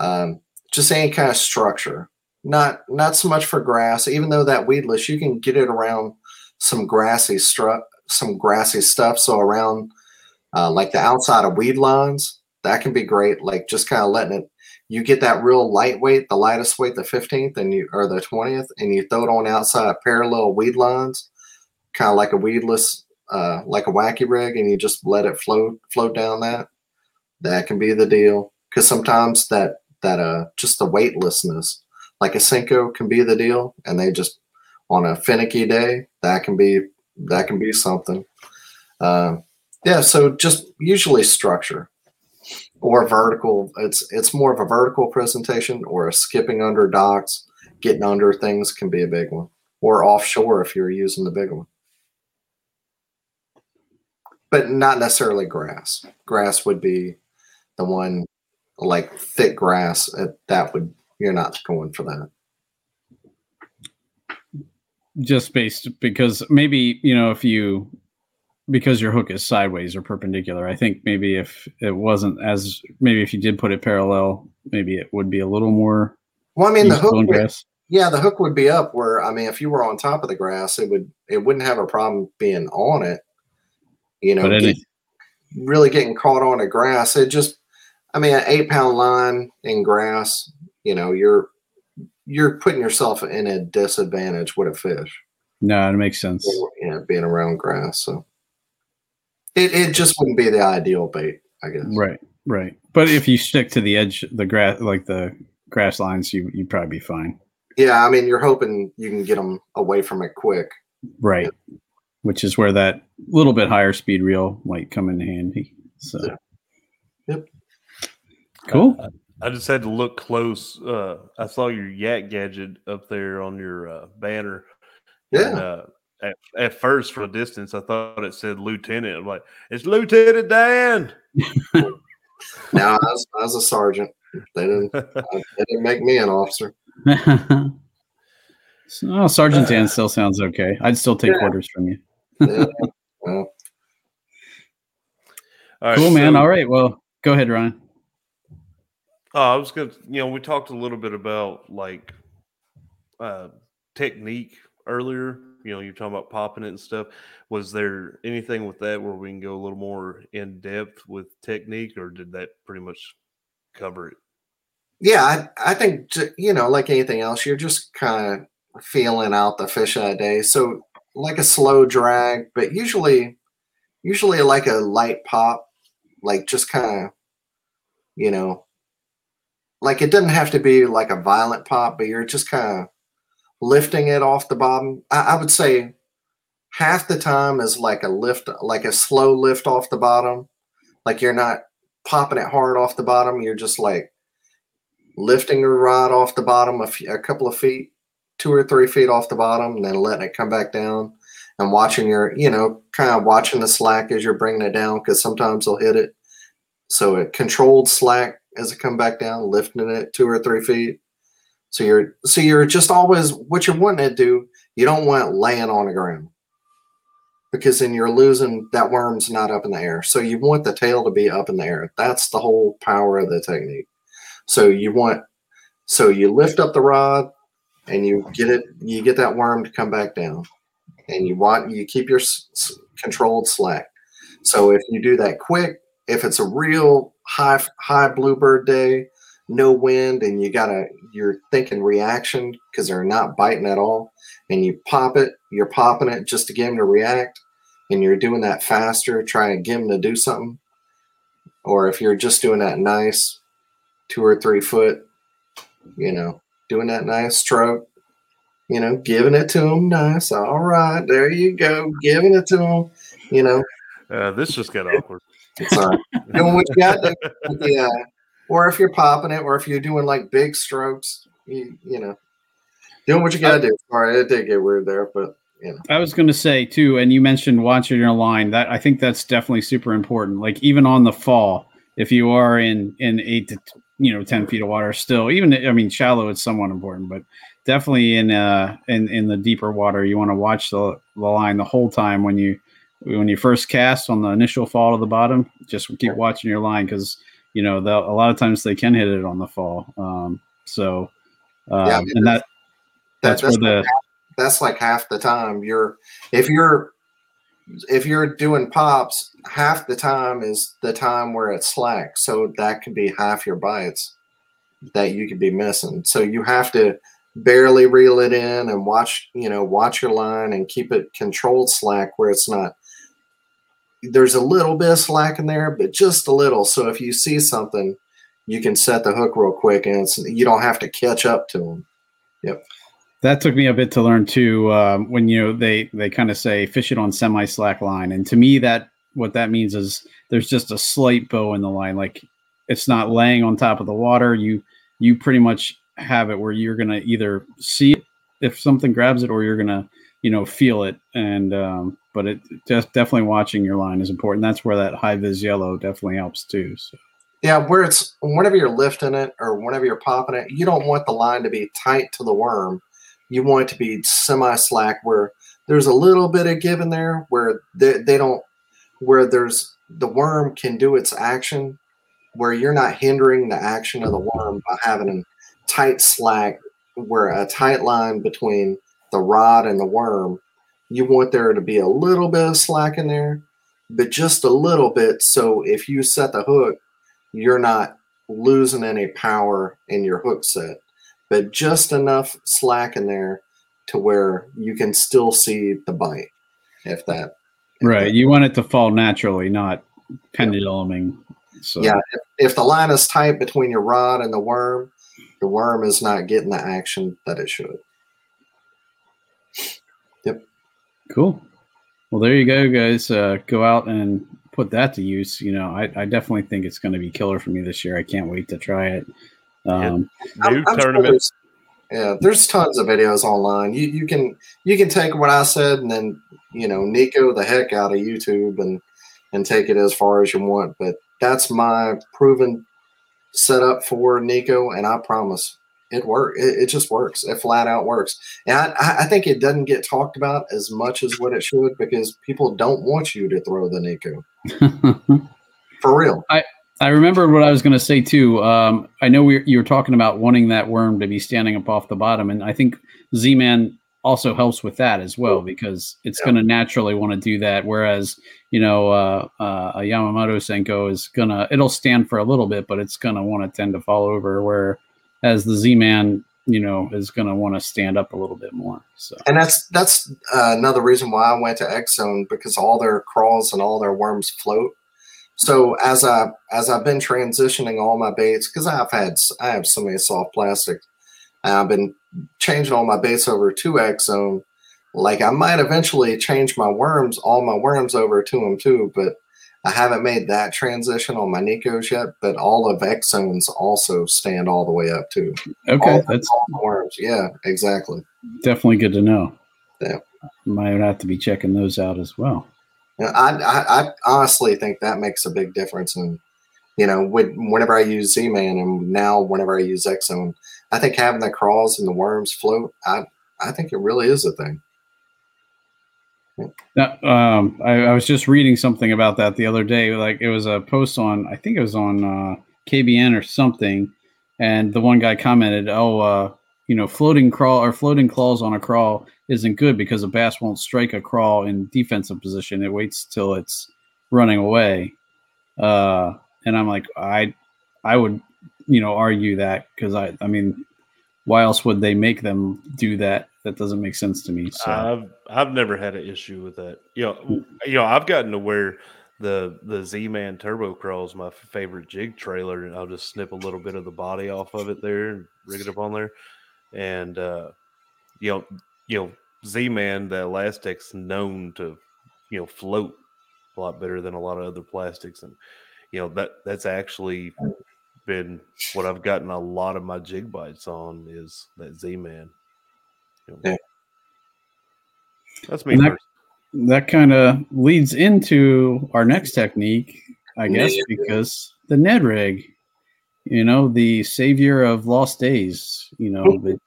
um, just any kind of structure. Not not so much for grass, even though that weedless you can get it around some grassy stru- some grassy stuff. So around uh, like the outside of weed lines, that can be great. Like just kind of letting it. You get that real lightweight, the lightest weight, the fifteenth, and you or the twentieth, and you throw it on outside parallel weed lines, kind of like a weedless uh, like a wacky rig and you just let it float float down that that can be the deal because sometimes that that uh just the weightlessness. Like a Senko can be the deal and they just on a finicky day that can be that can be something. Uh, yeah so just usually structure or vertical. It's it's more of a vertical presentation or a skipping under docks getting under things can be a big one or offshore if you're using the big one. But not necessarily grass. Grass would be the one like thick grass. uh, That would you're not going for that. just based because maybe you know if you because your hook is sideways or perpendicular i think maybe if it wasn't as maybe if you did put it parallel maybe it would be a little more Well, I mean the hook. Would, grass. yeah, the hook would be up where I mean, if you were on top of the grass, it would it wouldn't have a problem being on it. You know, but get- any, really getting caught on a grass. It just, I mean, an eight pound line in grass. You know, you're you're putting yourself in a disadvantage with a fish. no it makes sense You know, being around grass. So it it just wouldn't be the ideal bait, I guess. right right but if you stick to the edge the grass like the grass lines you you'd probably be fine Yeah, I mean, you're hoping you can get them away from it quick. right which is where that little bit higher speed reel might come in handy so Yeah. Yep. Cool I just had to look close. Uh, I saw your Yak gadget up there on your uh, banner. Yeah. And, uh, at, at first from a distance, I thought it said lieutenant. I'm like, it's Lieutenant Dan. *laughs* Now I was, I was a sergeant. They didn't. *laughs* uh, they didn't make me an officer. *laughs* oh, Sergeant Dan still sounds okay. I'd still take Yeah. quarters from you. Yeah, well, All right, Cool, man. so- All right. Well, go ahead, Ryan. Oh, I was gonna, you know, we talked a little bit about like uh technique earlier. You know, you're talking about popping it and stuff. Was there anything with that where we can go a little more in depth with technique, or did that pretty much cover it? yeah, I, I think you know, like anything else, you're just kind of feeling out the fish that day. So like a slow drag, but usually, usually like a light pop, like just kind of, you know, like it doesn't have to be like a violent pop, but you're just kind of lifting it off the bottom. I, I would say half the time is like a lift, like a slow lift off the bottom. Like you're not popping it hard off the bottom. You're just like lifting the rod off the bottom a, a couple of feet, two or three feet off the bottom, and then letting it come back down and watching your, you know, kind of watching the slack as you're bringing it down because sometimes they'll hit it. So a controlled slack as it come back down, lifting it two or three feet. So you're so you're just always what you're wanting to do. You don't want laying on the ground because then you're losing that worm's not up in the air. So you want the tail to be up in the air. That's the whole power of the technique. So you want so you lift up the rod and you get it you get that worm to come back down and you want you keep your s- controlled slack. So if you do that quick, if it's a real high high bluebird day, no wind and you gotta you're thinking reaction because they're not biting at all and you pop it you're popping it just to get them to react and you're doing that faster trying to get them to do something or if you're just doing that nice two or three foot you know doing that nice stroke you know giving it to them nice all right there you go giving it to them you know Uh, this just got *laughs* awkward. Sorry. doing what you got to do. Yeah. Or if you're popping it, or if you're doing like big strokes, you, you know, doing what you got to do. Sorry, it did get weird there, but you know, I was going to say too, and you mentioned watching your line. That I think that's definitely super important. Like even on the fall, if you are in in eight to you know ten feet of water, still even I mean shallow, it's somewhat important, but definitely in uh in in the deeper water, you want to watch the the line the whole time when you when you first cast on the initial fall to the bottom. Just keep watching your line because you know a lot of times they can hit it on the fall. Um, so um, Yeah, I mean, and that that, that's where the that's like half the time you're if you're if you're doing pops half the time is the time where it's slack so that could be half your bites that you could be missing so you have to barely reel it in and watch you know watch your line and keep it controlled slack where it's not there's a little bit of slack in there but just a little so if you see something you can set the hook real quick and you don't have to catch up to them Yep. That took me a bit to learn too. Um, when you know they they kind of say fish it on semi slack line, and to me that what that means is there's just a slight bow in the line, like it's not laying on top of the water. You you pretty much have it where you're gonna either see it if something grabs it, or you're gonna you know feel it. And um, but it just definitely watching your line is important. That's where that high vis yellow definitely helps too. So. Yeah, where it's whenever you're lifting it or whenever you're popping it, you don't want the line to be tight to the worm. You want it to be semi slack where there's a little bit of give in there where they, they don't where there's the worm can do its action where you're not hindering the action of the worm by having a tight slack where a tight line between the rod and the worm. You want there to be a little bit of slack in there, but just a little bit. So if you set the hook you're not losing any power in your hook set, but just enough slack in there to where you can still see the bite. If that, if Right, that- you want it to fall naturally, not penduluming. So yeah. If, if the line is tight between your rod and the worm, the worm is not getting the action that it should. Cool. Well, there you go, guys. Uh, go out and put that to use. You know, I, I definitely think it's going to be killer for me this year. I can't wait to try it. Um, New I'm sure tournament. there's- yeah. There's tons of videos online. You you can you can take what I said and then you know Neko the heck out of YouTube and and take it as far as you want. But that's my proven setup for Neko, and I promise it work. It, it just works. It flat out works. And I, I think it doesn't get talked about as much as what it should because people don't want you to throw the Neko. *laughs* For real. I remembered what I was going to say too. Um, I know we, you were talking about wanting that worm to be standing up off the bottom, and I think Z-Man also helps with that as well because it's Yeah. going to naturally want to do that. Whereas you know uh, uh, a Yamamoto Senko is gonna it'll stand for a little bit, but it's going to want to tend to fall over. Whereas the Z-Man, you know, is going to want to stand up a little bit more. So And that's that's uh, another reason why I went to X Zone because all their crawls and all their worms float. So as I as I've been transitioning all my baits because I've had i have so many soft plastics, I've been changing all my baits over to X Zone. Like I might eventually change my worms, all my worms over to them too, but I haven't made that transition on my Nekos yet. But all of X Zones also stand all the way up too. okay, all, that's all worms, yeah, exactly. definitely good to know. Yeah. might have to be checking those out as well. Yeah, I, I, I honestly think that makes a big difference. And you know, when, whenever I use Z Man and now whenever I use X Zone, I think having the crawls and the worms float, I, I think it really is a thing. Now, um, I, I was just reading something about that the other day. Like it was a post on, I think it was on uh, KBN or something, and the one guy commented, "Oh, uh, you know, floating crawl or floating claws on a crawl isn't good because a bass won't strike a crawl in defensive position. It waits till it's running away." Uh, and I'm like, I, I would, you know, argue that because I, I mean, why else would they make them do that? That doesn't make sense to me. So. I've I've never had an issue with that. You know, you know, I've gotten to where the the Z Man Turbo Crawl is my favorite jig trailer, and I'll just snip a little bit of the body off of it there and rig it up on there. And uh, you know, you know, Z Man the ElaZtech's known to you know float a lot better than a lot of other plastics, and you know that that's actually been what I've gotten a lot of my jig bites on is that Z Man. Yeah. That's me. And that- that kind of leads into our next technique, I guess, Ned rig. because the Ned rig, you know, the savior of lost days, you know, *laughs* it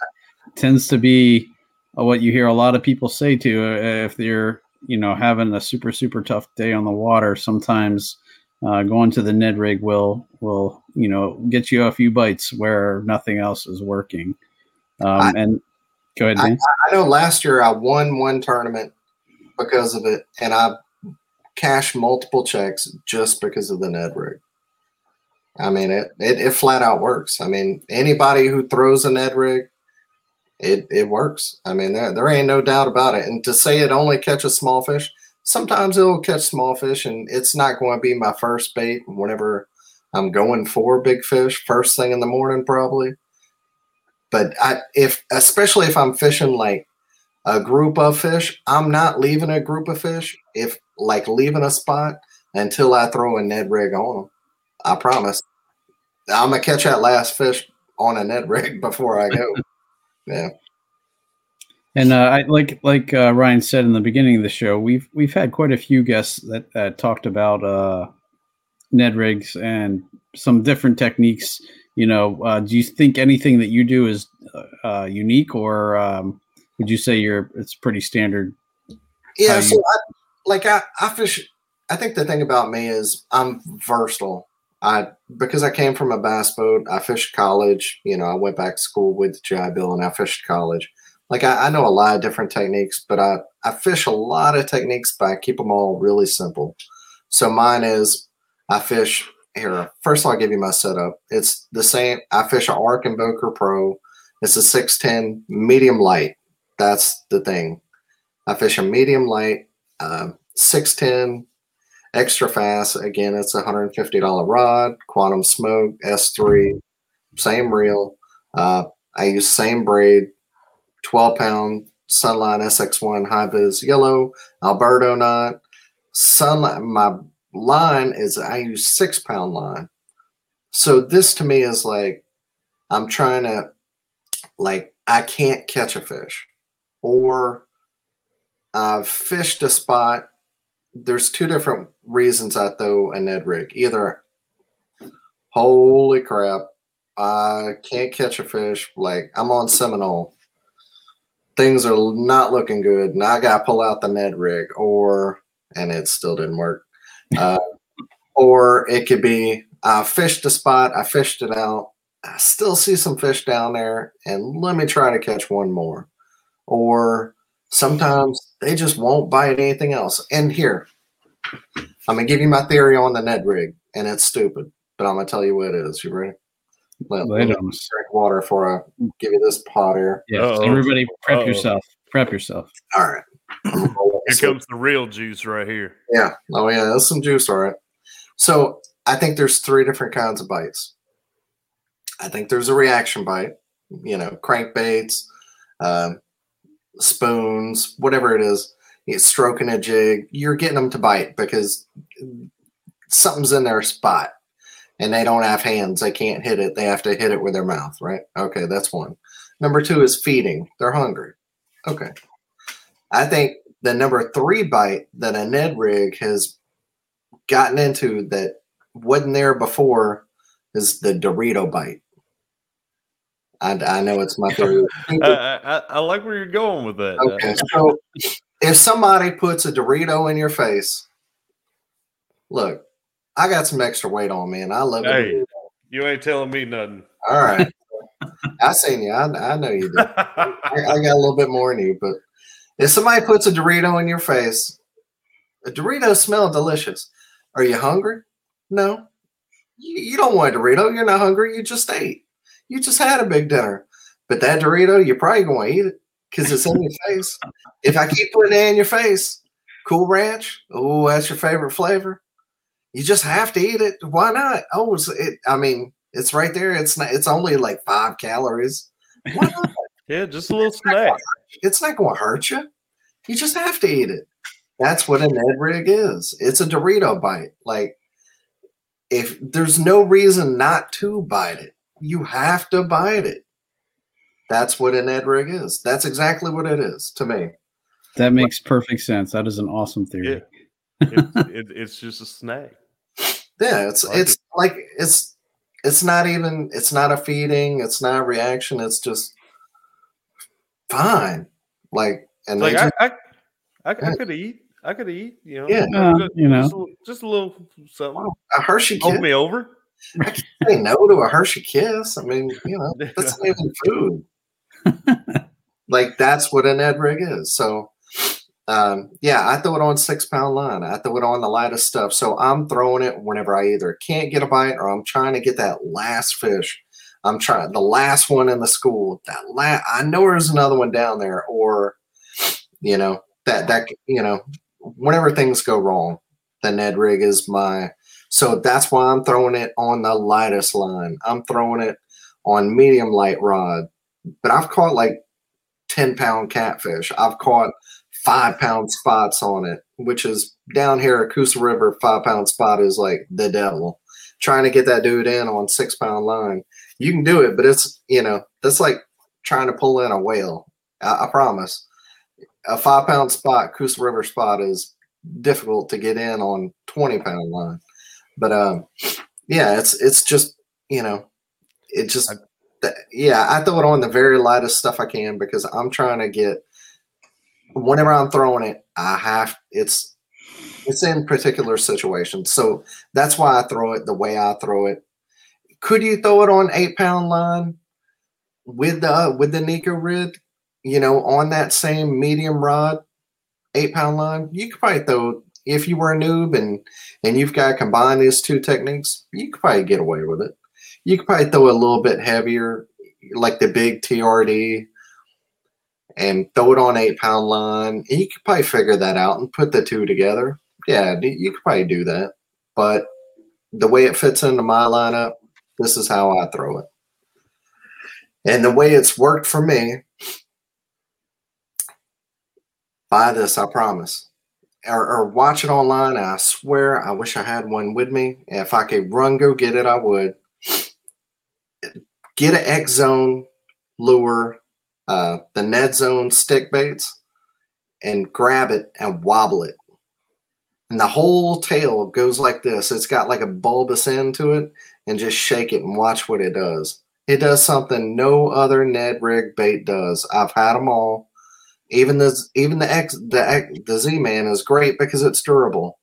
tends to be uh, what you hear a lot of people say to uh, if they're, you know, having a super super tough day on the water. Sometimes uh, going to the Ned rig will will you know get you a few bites where nothing else is working. Um, I- and go ahead, Dan. I know last year I won one tournament because of it, and I cashed multiple checks just because of the Ned rig. I mean, it, it it flat out works. I mean, anybody who throws a Ned rig, it it works. I mean, there there ain't no doubt about it. And to say it only catches small fish, sometimes it'll catch small fish, and it's not going to be my first bait whenever I'm going for big fish first thing in the morning, probably. But I, if especially if I'm fishing like a group of fish, I'm not leaving a group of fish. If like leaving a spot until I throw a Ned rig on them, I promise. I'm gonna catch that last fish on a Ned *laughs* rig before I go. yeah, And uh, I like like uh, Ryan said in the beginning of the show, we've we've had quite a few guests that uh, talked about uh, Ned rigs and some different techniques. You know, uh, do you think anything that you do is uh, unique, or um, would you say you're it's pretty standard? yeah. So you- I, like I, I fish. I think the thing about me is I'm versatile. I because I came from a bass boat. I fished college. You know, I went back to school with GI Bill, and I fished college. Like I, I know a lot of different techniques, but I I fish a lot of techniques, but I keep them all really simple. So mine is I fish here. First, I'll give you my setup. It's the same. I fish an Ark Invoker Pro. It's a six ten medium light. That's the thing. I fish a medium light, six ten extra fast. Again, it's a hundred and fifty dollar rod. Quantum Smoke S three, same reel. Uh, I use same braid, twelve pound Sunline SX one high vis yellow Alberto knot. Sunlight. My line is I use six pound line. So this to me is like I'm trying to like I can't catch a fish, or I've fished a spot. There's two different reasons I throw a Ned rig. Either, holy crap, I can't catch a fish. Like I'm on Seminole. Things are not looking good, and I got to pull out the Ned rig, or and it still didn't work. Uh, or it could be I fished a spot, I fished it out, I still see some fish down there, and let me try to catch one more. Or sometimes they just won't bite anything else. And here, I'm gonna give you my theory on the Ned rig, and it's stupid, but I'm gonna tell you what it is. You ready? Let, let me drink water before I give you this pot here. Yes. Uh-oh. Everybody, prep Uh-oh. yourself. Prep yourself. All right. *coughs* Here comes the real juice right here. Yeah. Oh yeah, that's some juice, all right. So I think there's three different kinds of bites. I think there's a reaction bite, you know, crankbaits, um, spoons, whatever it is. You're stroking a jig, you're getting them to bite because something's in their spot, and they don't have hands. They can't hit it. They have to hit it with their mouth, right? Okay, that's one. Number two is feeding. They're hungry. Okay. I think the number three bite that a Ned rig has gotten into that wasn't there before is the Dorito bite. I, I know it's my theory. *laughs* I, I, I like where you're going with that. okay, uh, so if somebody puts a Dorito in your face, look, I got some extra weight on me, and I love Hey. it. You ain't telling me nothing. All right, I seen you. I, I know you do. *laughs* I, I got a little bit more in you, but if somebody puts a Dorito in your face, a Dorito smell delicious. Are you hungry? No. You, you don't want a Dorito. You're not hungry. You just ate. You just had a big dinner. But that Dorito, you're probably going to eat it because it's in your face. If I keep putting it in your face, Cool Ranch, oh, that's your favorite flavor. You just have to eat it. Why not? Oh, it's, it. I mean, it's right there. It's not. It's only like five calories. *laughs* Yeah, just a little snack. *laughs* it's not going to hurt you. You just have to eat it. That's what a Ned rig is. It's a Dorito bite. Like, if there's no reason not to bite it, you have to bite it. That's what a Ned rig is. That's exactly what it is to me. That makes perfect sense. That is an awesome theory. It's, *laughs* it, it's just a snack. Yeah, it's Like it's like it's it's not even it's not a feeding, it's not a reaction. It's just fine. Like and It's they like just, I, I, I, I could eat. I could eat. You know. Yeah. Uh, Just- you know. just a, just a little something. a Hershey Hold kiss. me over. I can't say no to a Hershey kiss. I mean, you know, *laughs* that's not even food. like that's what an Ed rig is. So um yeah, I throw it on six pound line. I throw it on the lightest stuff. So I'm throwing it whenever I either can't get a bite or I'm trying to get that last fish. I'm trying the last one in the school. That la- I know there's another one down there, or you know that that you know whenever things go wrong, the Ned rig is my so that's why I'm throwing it on the lightest line. I'm throwing it on medium light rod. But I've caught like 10 pound catfish. I've caught five pound spots on it, which is down here at Coosa River, five pound spot is like the devil. Trying to get that dude in on six pound line. You can do it, but it's, you know, that's like trying to pull in a whale. I, I promise. A five pound spot, Coosa River spot is difficult to get in on 20 pound line but um yeah it's it's just you know it just th- yeah i throw it on the very lightest stuff i can because i'm trying to get whenever i'm throwing it i have it's it's in particular situations so that's why i throw it the way i throw it could you throw it on eight pound line with the with the Neko rig you know on that same medium rod eight pound line you could probably throw if you were a noob and and you've got to combine these two techniques, you could probably get away with it. You could probably throw a little bit heavier, like the big TRD, and throw it on eight pound line. You could probably figure that out and put the two together. Yeah, you could probably do that. But the way it fits into my lineup, this is how I throw it. And the way it's worked for me, buy this, I promise or, or watch it online. I swear, I wish I had one with me. If I could run, go get it, I would. Get an X Zone lure uh, the Ned Zone stick baits and grab it and wobble it. And the whole tail goes like this. It's got like a bulbous end to it, and just shake it and watch what it does. It does something no other Ned rig bait does. I've had them all. Even the even the X the the Z Man is great because it's durable,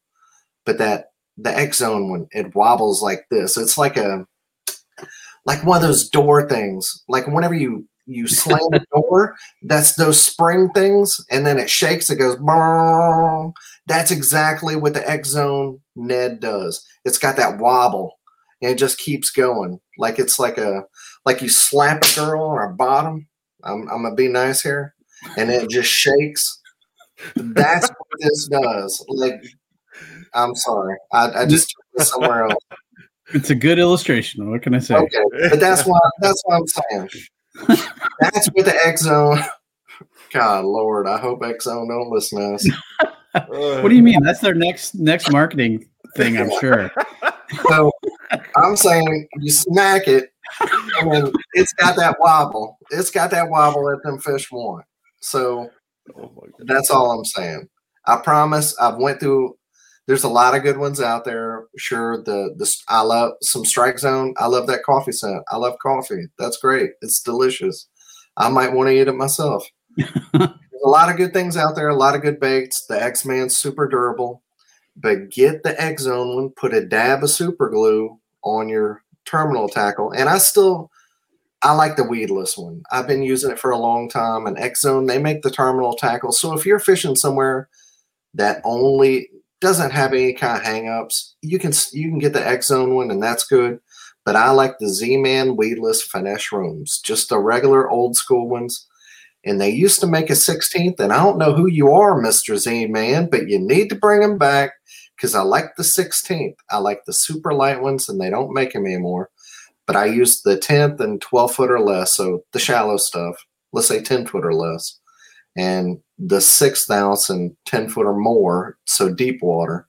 but that the X Zone one it wobbles like this. It's like a like one of those door things. Like whenever you you slam the door, that's those spring things, and then it shakes. It goes. Brrr. That's exactly what the X Zone Ned does. It's got that wobble, and it just keeps going. Like it's like a like you slap a girl on her bottom. I'm, I'm gonna be nice here, and it just shakes. That's what this does. Like, I'm sorry, I, I just took this somewhere else. It's a good illustration. What can I say? Okay, but that's what that's what I'm saying. That's with the X Zone. *laughs* God Lord, I hope X Zone don't listen to us. What do you mean? That's their next next marketing thing, I'm sure. *laughs* So I'm saying you smack it, and then it's got that wobble. It's got that wobble that them fish want. So Oh that's all I'm saying. I promise. I've went through. There's a lot of good ones out there. Sure, the the I love some Strike Zone. I love that coffee scent. I love coffee. That's great. It's delicious. I might want to eat it myself. *laughs* There's a lot of good things out there. A lot of good baits. The X Man's super durable, but get the X Zone one. Put a dab of super glue on your terminal tackle, and I still. I like the weedless one. I've been using it for a long time. And X Zone, they make the terminal tackle. So if you're fishing somewhere that only doesn't have any kind of hangups, you can you can get the X Zone one, and that's good. But I like the Z Man weedless finesse shrooms, just the regular old school ones. And they used to make a 16th, and I don't know who you are, Mister Z Man, but you need to bring them back because I like the 16th. I like the super light ones, and they don't make them anymore but I use the 10th and 12 foot or less, so the shallow stuff, let's say 10 foot or less, and the sixth ounce and 10 foot or more, so deep water.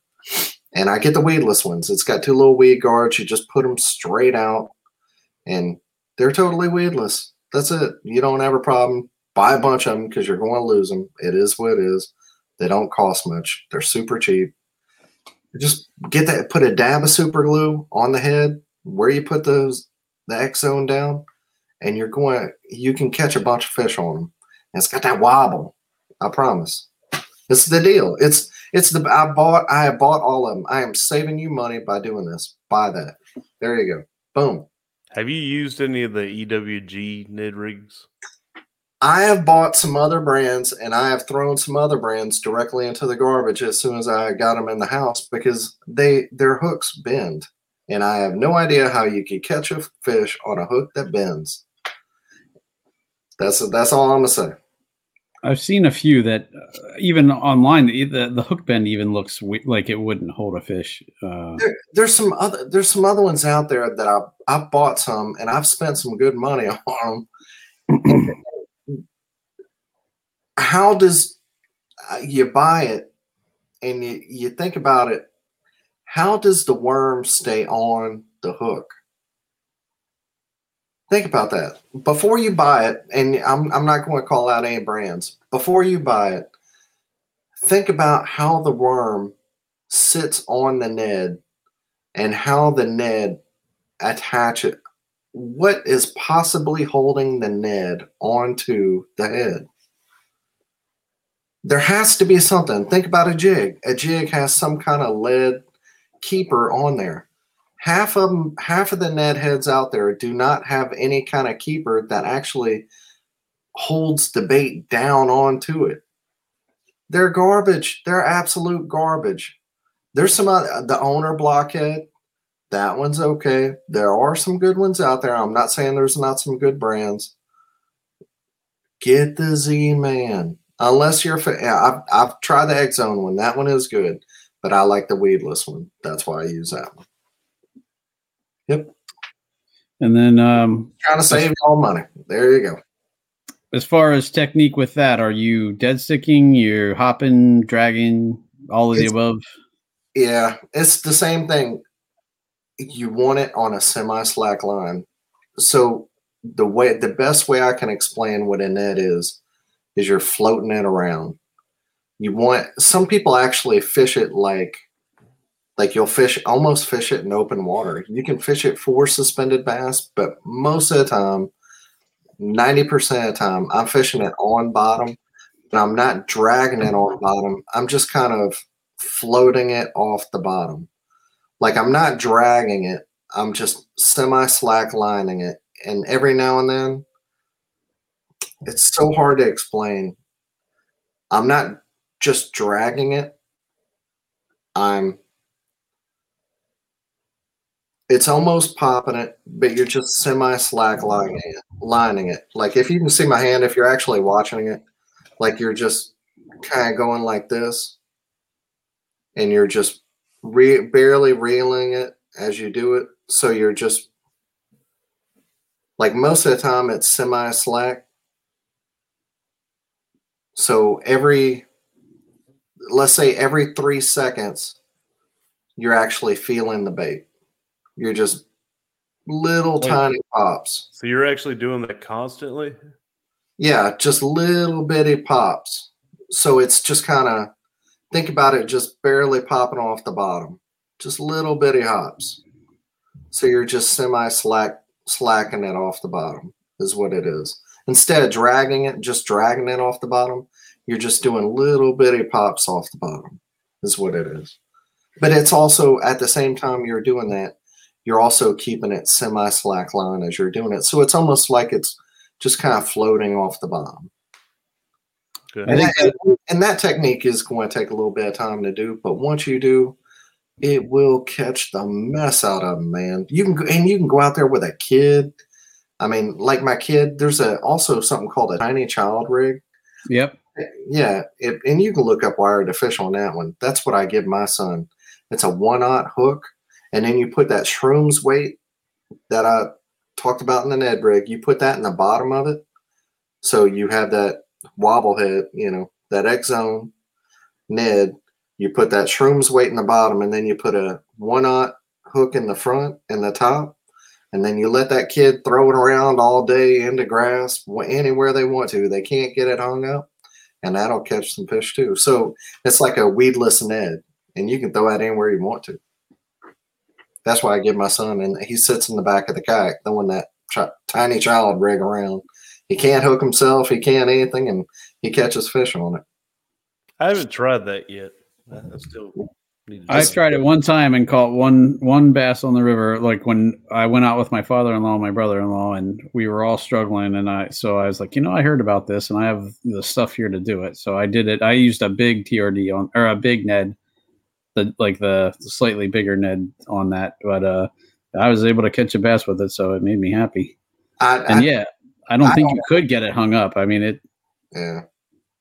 And I get the weedless ones. It's got two little weed guards. You just put them straight out, and they're totally weedless. That's it. You don't have a problem. Buy a bunch of them because you're going to lose them. It is what it is. They don't cost much. They're super cheap. Just get that. Put a dab of super glue on the head where you put those the X zone down, and you're going. You can catch a bunch of fish on them. And it's got that wobble. I promise. It's the deal. It's it's the I bought. I have bought all of them. I am saving you money by doing this. Buy that. There you go. Boom. Have you used any of the EWG Ned rigs? I have bought some other brands and I have thrown some other brands directly into the garbage as soon as I got them in the house because they their hooks bend. And I have no idea how you could catch a fish on a hook that bends. That's that's all I'm gonna say. I've seen a few that uh, even online, the, the the hook bend even looks we- like it wouldn't hold a fish. Uh, There, there's some other there's some other ones out there that I I've bought some and I've spent some good money *laughs* on them. How does uh, you buy it and you, you think about it? How does the worm stay on the hook? Think about that before you buy it, and I'm I'm not going to call out any brands. Before you buy it, think about how the worm sits on the Ned and how the Ned attach it. What is possibly holding the Ned onto the head? There has to be something. Think about a jig. A jig has some kind of lead keeper on there. Half of them, half of the Ned heads out there do not have any kind of keeper that actually holds the bait down onto it. They're garbage. They're absolute garbage. There's some the owner blockhead. That one's okay. There are some good ones out there. I'm not saying there's not some good brands. Get the Z Man. Unless you're, I've, I've tried the X Zone one. That one is good, but I like the weedless one. That's why I use that one. And then um, Trying to save all money. There you go. as far as technique with that, are you dead sticking? You're hopping, dragging, all of the above? Yeah, it's the same thing. You want it on a semi slack line. So the way the best way I can explain what a Ned is is you're floating it around. You want some people actually fish it like like you'll fish almost fish it in open water. You can fish it for suspended bass, but most of the time, 90% of the time, I'm fishing it on bottom and I'm not dragging it on bottom. I'm just kind of floating it off the bottom. Like I'm not dragging it. I'm just semi slack lining it. And every now and then, it's so hard to explain. I'm not just dragging it. I'm it's almost popping it, but you're just semi slack lining it, lining it. Like if you can see my hand, if you're actually watching it, like you're just kind of going like this, and you're just re- barely reeling it as you do it. So you're just like most of the time it's semi slack. So every, let's say every three seconds, you're actually feeling the bait. You're just little Wait. tiny pops. So you're actually doing that constantly? Yeah, just little bitty pops. So it's just kind of think about it just barely popping off the bottom. Just little bitty hops. So you're just semi slack slacking it off the bottom is what it is. Instead of dragging it, just dragging it off the bottom, you're just doing little bitty pops off the bottom is what it is. But it's also at the same time you're doing that, you're also keeping it semi slack line as you're doing it. So it's almost like it's just kind of floating off the bottom. Good. And that, and that technique is going to take a little bit of time to do, but once you do, it will catch the mess out of them, man. You can go, and you can go out there with a kid. I mean, like my kid, there's a also something called a tiny child rig. Yep. Yeah, it, and you can look up Wired2Fish on that one. That's what I give my son. It's a one aught hook, and then you put that shrooms weight that I talked about in the Ned rig. You put that in the bottom of it, so you have that wobble head, you know, that X zone Ned. You put that shrooms weight in the bottom, and then you put a one aught hook in the front and the top, and then you let that kid throw it around all day into grass anywhere they want to. They can't get it hung up, and that'll catch some fish too. So it's like a weedless Ned, and you can throw that anywhere you want to. That's why I give my son, and he sits in the back of the kayak throwing that ch- tiny child rig around. He can't hook himself, he can't anything, and he catches fish on it. I haven't tried that yet. I I still I tried it one time and caught one one bass on the river. Like when I went out with my father-in-law, and my brother-in-law, and we were all struggling. And I so I was like, you know, I heard about this, and I have the stuff here to do it. So I did it. I used a big TRD on or a big Ned, the like the slightly bigger Ned on that. But uh, I was able to catch a bass with it, so it made me happy. I, And I- yeah, I don't I think you could get it hung up. I mean, it yeah.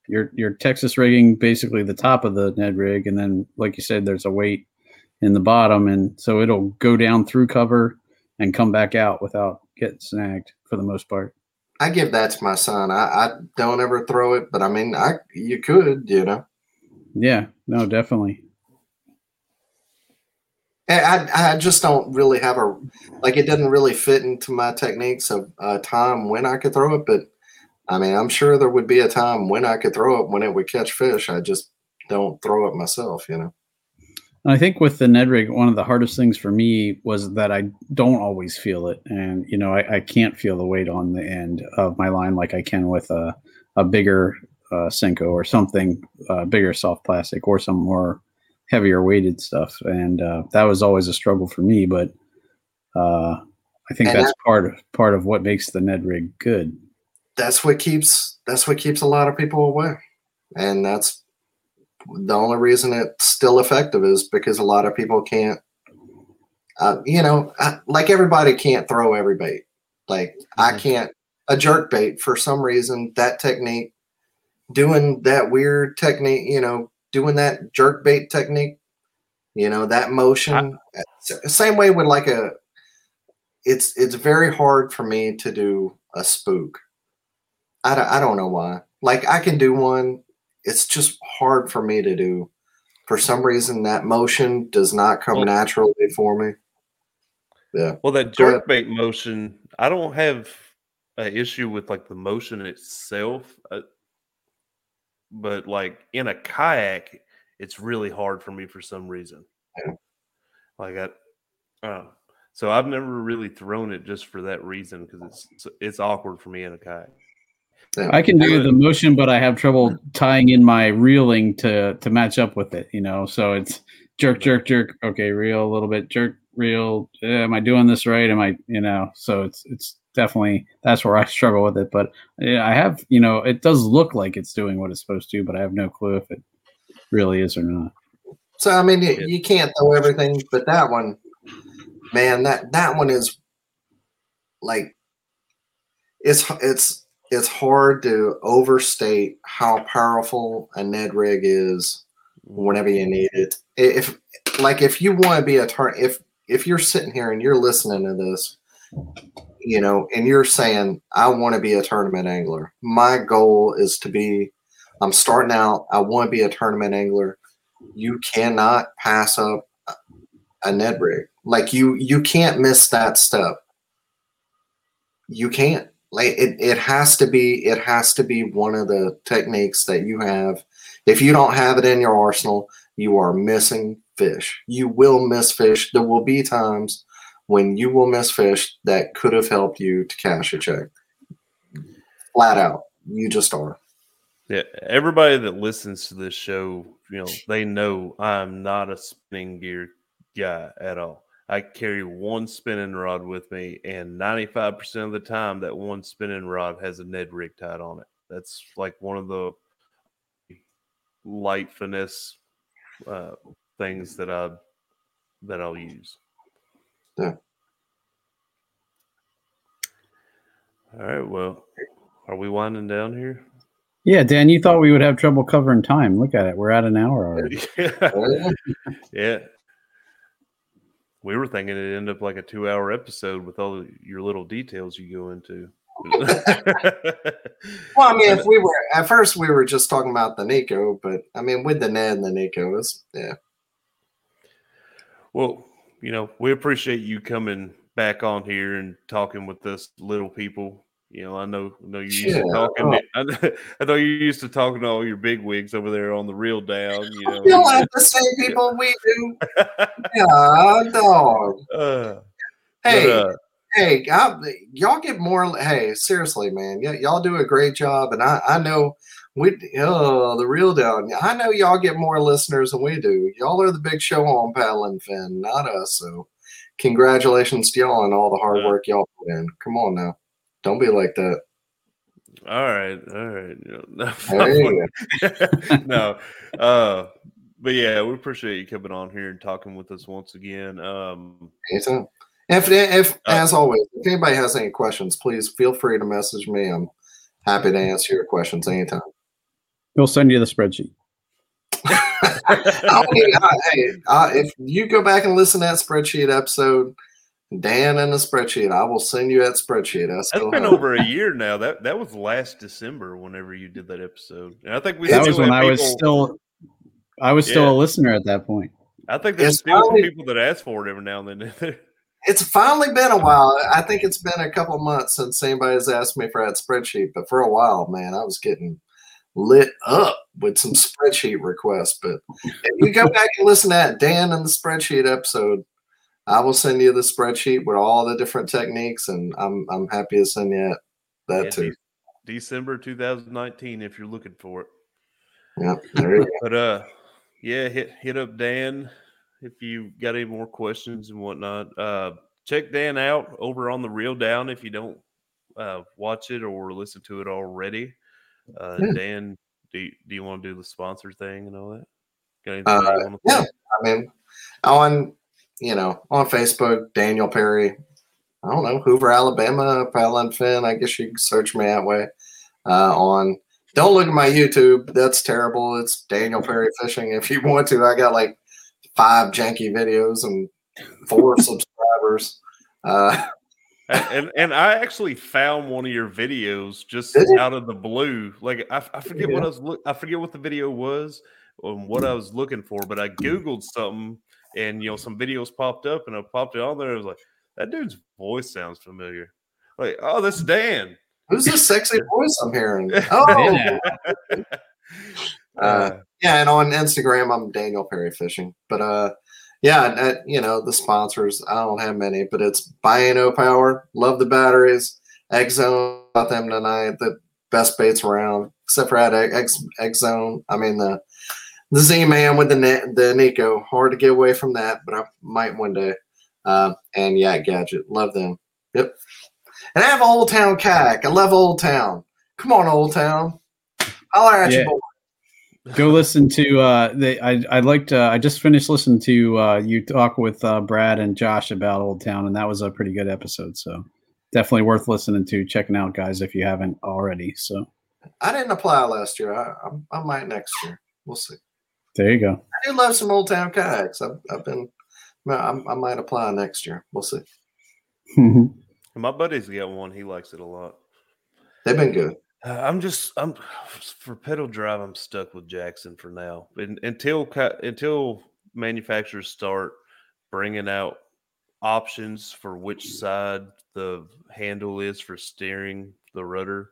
you're you're Texas rigging basically the top of the Ned rig, and then like you said, there's a weight in the bottom, and so it'll go down through cover and come back out without getting snagged for the most part. I give that to my son. I, I don't ever throw it, but I mean, I you could, you know. Yeah, no, definitely. I, I just don't really have a like. It doesn't really fit into my techniques of a time when I could throw it, but I mean, I'm sure there would be a time when I could throw it when it would catch fish. I just don't throw it myself, you know. I think with the Ned rig, one of the hardest things for me was that I don't always feel it, and you know, I, I can't feel the weight on the end of my line like I can with a a bigger uh, Senko or something uh, bigger soft plastic or some more heavier weighted stuff, and uh, that was always a struggle for me. But uh, I think And that's part of part of what makes the Ned rig good. That's what keeps that's what keeps a lot of people away, and that's the only reason it's still effective is because a lot of people can't. Uh, you know, I, like everybody can't throw every bait. Like I Mhm. can't a jerk bait for some reason. That technique, doing that weird technique, you know, doing that jerk bait technique, you know, that motion. s- same way with like a. It's it's very hard for me to do a spook. I don't, I don't know why. Like I can do one. It's just hard for me to do. For some reason, that motion does not come Well- naturally for me. Yeah. Well, that jerk bait motion, I don't have an issue with like the motion itself, uh, but like in a kayak, it's really hard for me for some reason. Like I, uh, so I've never really thrown it just for that reason because it's it's awkward for me in a kayak. I can do the motion, but I have trouble tying in my reeling to to match up with it. You know, so it's jerk, jerk, jerk. Okay, reel a little bit, jerk, reel. Uh, am I doing this right? Am I, you know? So it's it's definitely that's where I *laughs* struggle with it. But yeah, I have, you know, it does look like it's doing what it's supposed to, but I have no clue if it really is or not. So I mean, you, you can't throw everything, but that one, man, that that one is like it's it's it's hard to overstate how powerful a Ned rig is whenever you need it. If like if you want to be a turn, if if you're sitting here and you're listening to this, you know, and you're saying, I want to be a tournament angler. My goal is to be. I'm starting out. I want to be a tournament angler you cannot pass up a Ned rig. Like you you can't miss that step. You can't. Like it, it has to be it has to be one of the techniques that you have. If you don't have it in your arsenal, you are missing fish. You will miss fish. There will be times when you will miss fish that could have helped you to cash a check. Flat out. You just are. Yeah, everybody that listens to this show, you know, they know I'm not a spinning gear guy at all. I carry one spinning rod with me, and 95% of the time, that one spinning rod has a Ned rig tied on it. That's like one of the light finesse uh, things that I that I'll use. Yeah. All right. Well, are we winding down here? Yeah, Dan, you thought we would have trouble covering time. Look at it. We're at an hour already. yeah. *laughs* yeah. We were thinking it'd end up like a two hour episode with all your little details you go into. *laughs* Well, I mean, if we were at first, we were just talking about the Neko, but I mean, with the Ned and the Neko, it's yeah. Well, you know, we appreciate you coming back on here and talking with us little people. You know, I know, I know you used Yeah. to talking. *laughs* I, know- I know you used to talking to all your big wigs over there on the Reel Down. You know, don't have the same people we do. *laughs* Yeah, dog. uh, Hey, but, uh, hey, I, y'all get more. Hey, seriously, man, y- y'all do a great job, and I, I know we. Oh, the Reel Down. I know y'all get more listeners than we do. Y'all are the big show on Paddle and Fin, not us. So, congratulations to y'all and all the hard work y'all put in. Come on now, don't be like that. all right, all right. you know, There you no, uh, but yeah, we appreciate you coming on here and talking with us once again. Um, Anytime. If, if Uh, as always, if anybody has any questions, please feel free to message me. I'm happy to answer your questions anytime. We'll send you the spreadsheet. I mean, I- hey, I- if you go back and listen to that spreadsheet episode, Dan and the spreadsheet, I will send you that spreadsheet. I that's still been have over a year now. That that was last December. Whenever you did that episode, and I think we That was when have I was still, I was still Yeah. a listener at that point. I think there's It's still some finally- people that ask for it every now and then. It's finally been a while. I think it's been a couple months since anybody's asked me for that spreadsheet, but for a while, man, I was getting lit up with some spreadsheet requests. But if you go back and listen to that Dan and the spreadsheet episode, I will send you the spreadsheet with all the different techniques, and I'm I'm happy to send you that Yeah, too. De- December 2019, if you're looking for it. Yeah, there you go. But uh, yeah, hit hit up Dan if you got any more questions and whatnot. Uh, check Dan out over on the Reel Down if you don't uh, watch it or listen to it already. Uh, Yeah. Dan, do you, do you want to do the sponsor thing and all that? Got Uh, you want to yeah. I mean, on you know on Facebook, Daniel Perry. I don't know Hoover, Alabama, Paddle and Fin. I guess you can search me that way. Uh, on don't look at my YouTube. That's terrible. It's Daniel Perry *laughs* fishing. If you want to, I got like five janky videos and four *laughs* subscribers. Uh, and, and and I actually found one of your videos just out of the blue. Like I, I forget what I was look I forget what the video was and what I was looking for, but I googled something and you know some videos popped up and I popped it on there. I was like, that dude's voice sounds familiar. Like, oh, that's Dan. Who's this sexy *laughs* voice I'm hearing? Oh, *laughs* *laughs* uh, yeah. And on Instagram, I'm Daniel Perry Fishing. But uh, yeah, uh, you know the sponsors. I don't have many, but it's Bioenno Power. Love the batteries. X Zone about them tonight. The best baits around, except for that X Zone. I mean the the Z Man with the the Neko. Hard to get away from that, but I might one day. Uh, and yeah, Gadget. Love them. Yep. And I have Old Town Kayak. I love Old Town. Come on, Old Town. Holler at Yeah. you, boy. Go listen to. Uh, they, I I liked. Uh, I just finished listening to uh, you talk with uh, Brad and Josh about Old Town, and that was a pretty good episode. So definitely worth listening to, checking out, guys, if you haven't already. So I didn't apply last year. I, I, I might next year. We'll see. there you go. I do love some Old Town kayaks. I've, I've been. I, I might apply next year. We'll see. *laughs* My buddy's got one. He likes it a lot. They've been good. Uh, I'm just I'm *sighs* for pedal drive. I'm stuck with Jackson for now, and until until manufacturers start bringing out options for which side the handle is for steering the rudder,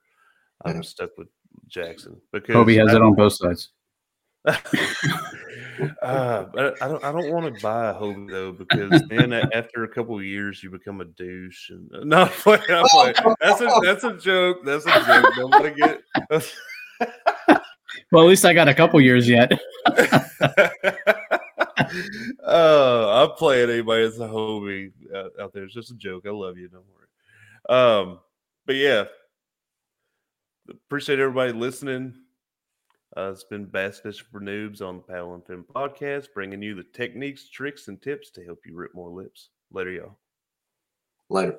I'm stuck with Jackson because Hobie has I- it on both sides. Uh, but I don't. I don't want to buy a Hobie though because then after a couple years you become a douche. And *laughs* no, I'm I'm playing. that's a that's a joke. That's a joke. Nobody get. Well, at least I got a couple years yet. *laughs* uh, I'm playing anybody that's a Hobie out, out there. It's just a joke. I love you. Don't worry. Um, but yeah, appreciate everybody listening. Uh, it's been Bass Fishing for Noobs on the Paddle and Fin podcast, bringing you the techniques, tricks, and tips to help you rip more lips. Later, y'all. Later.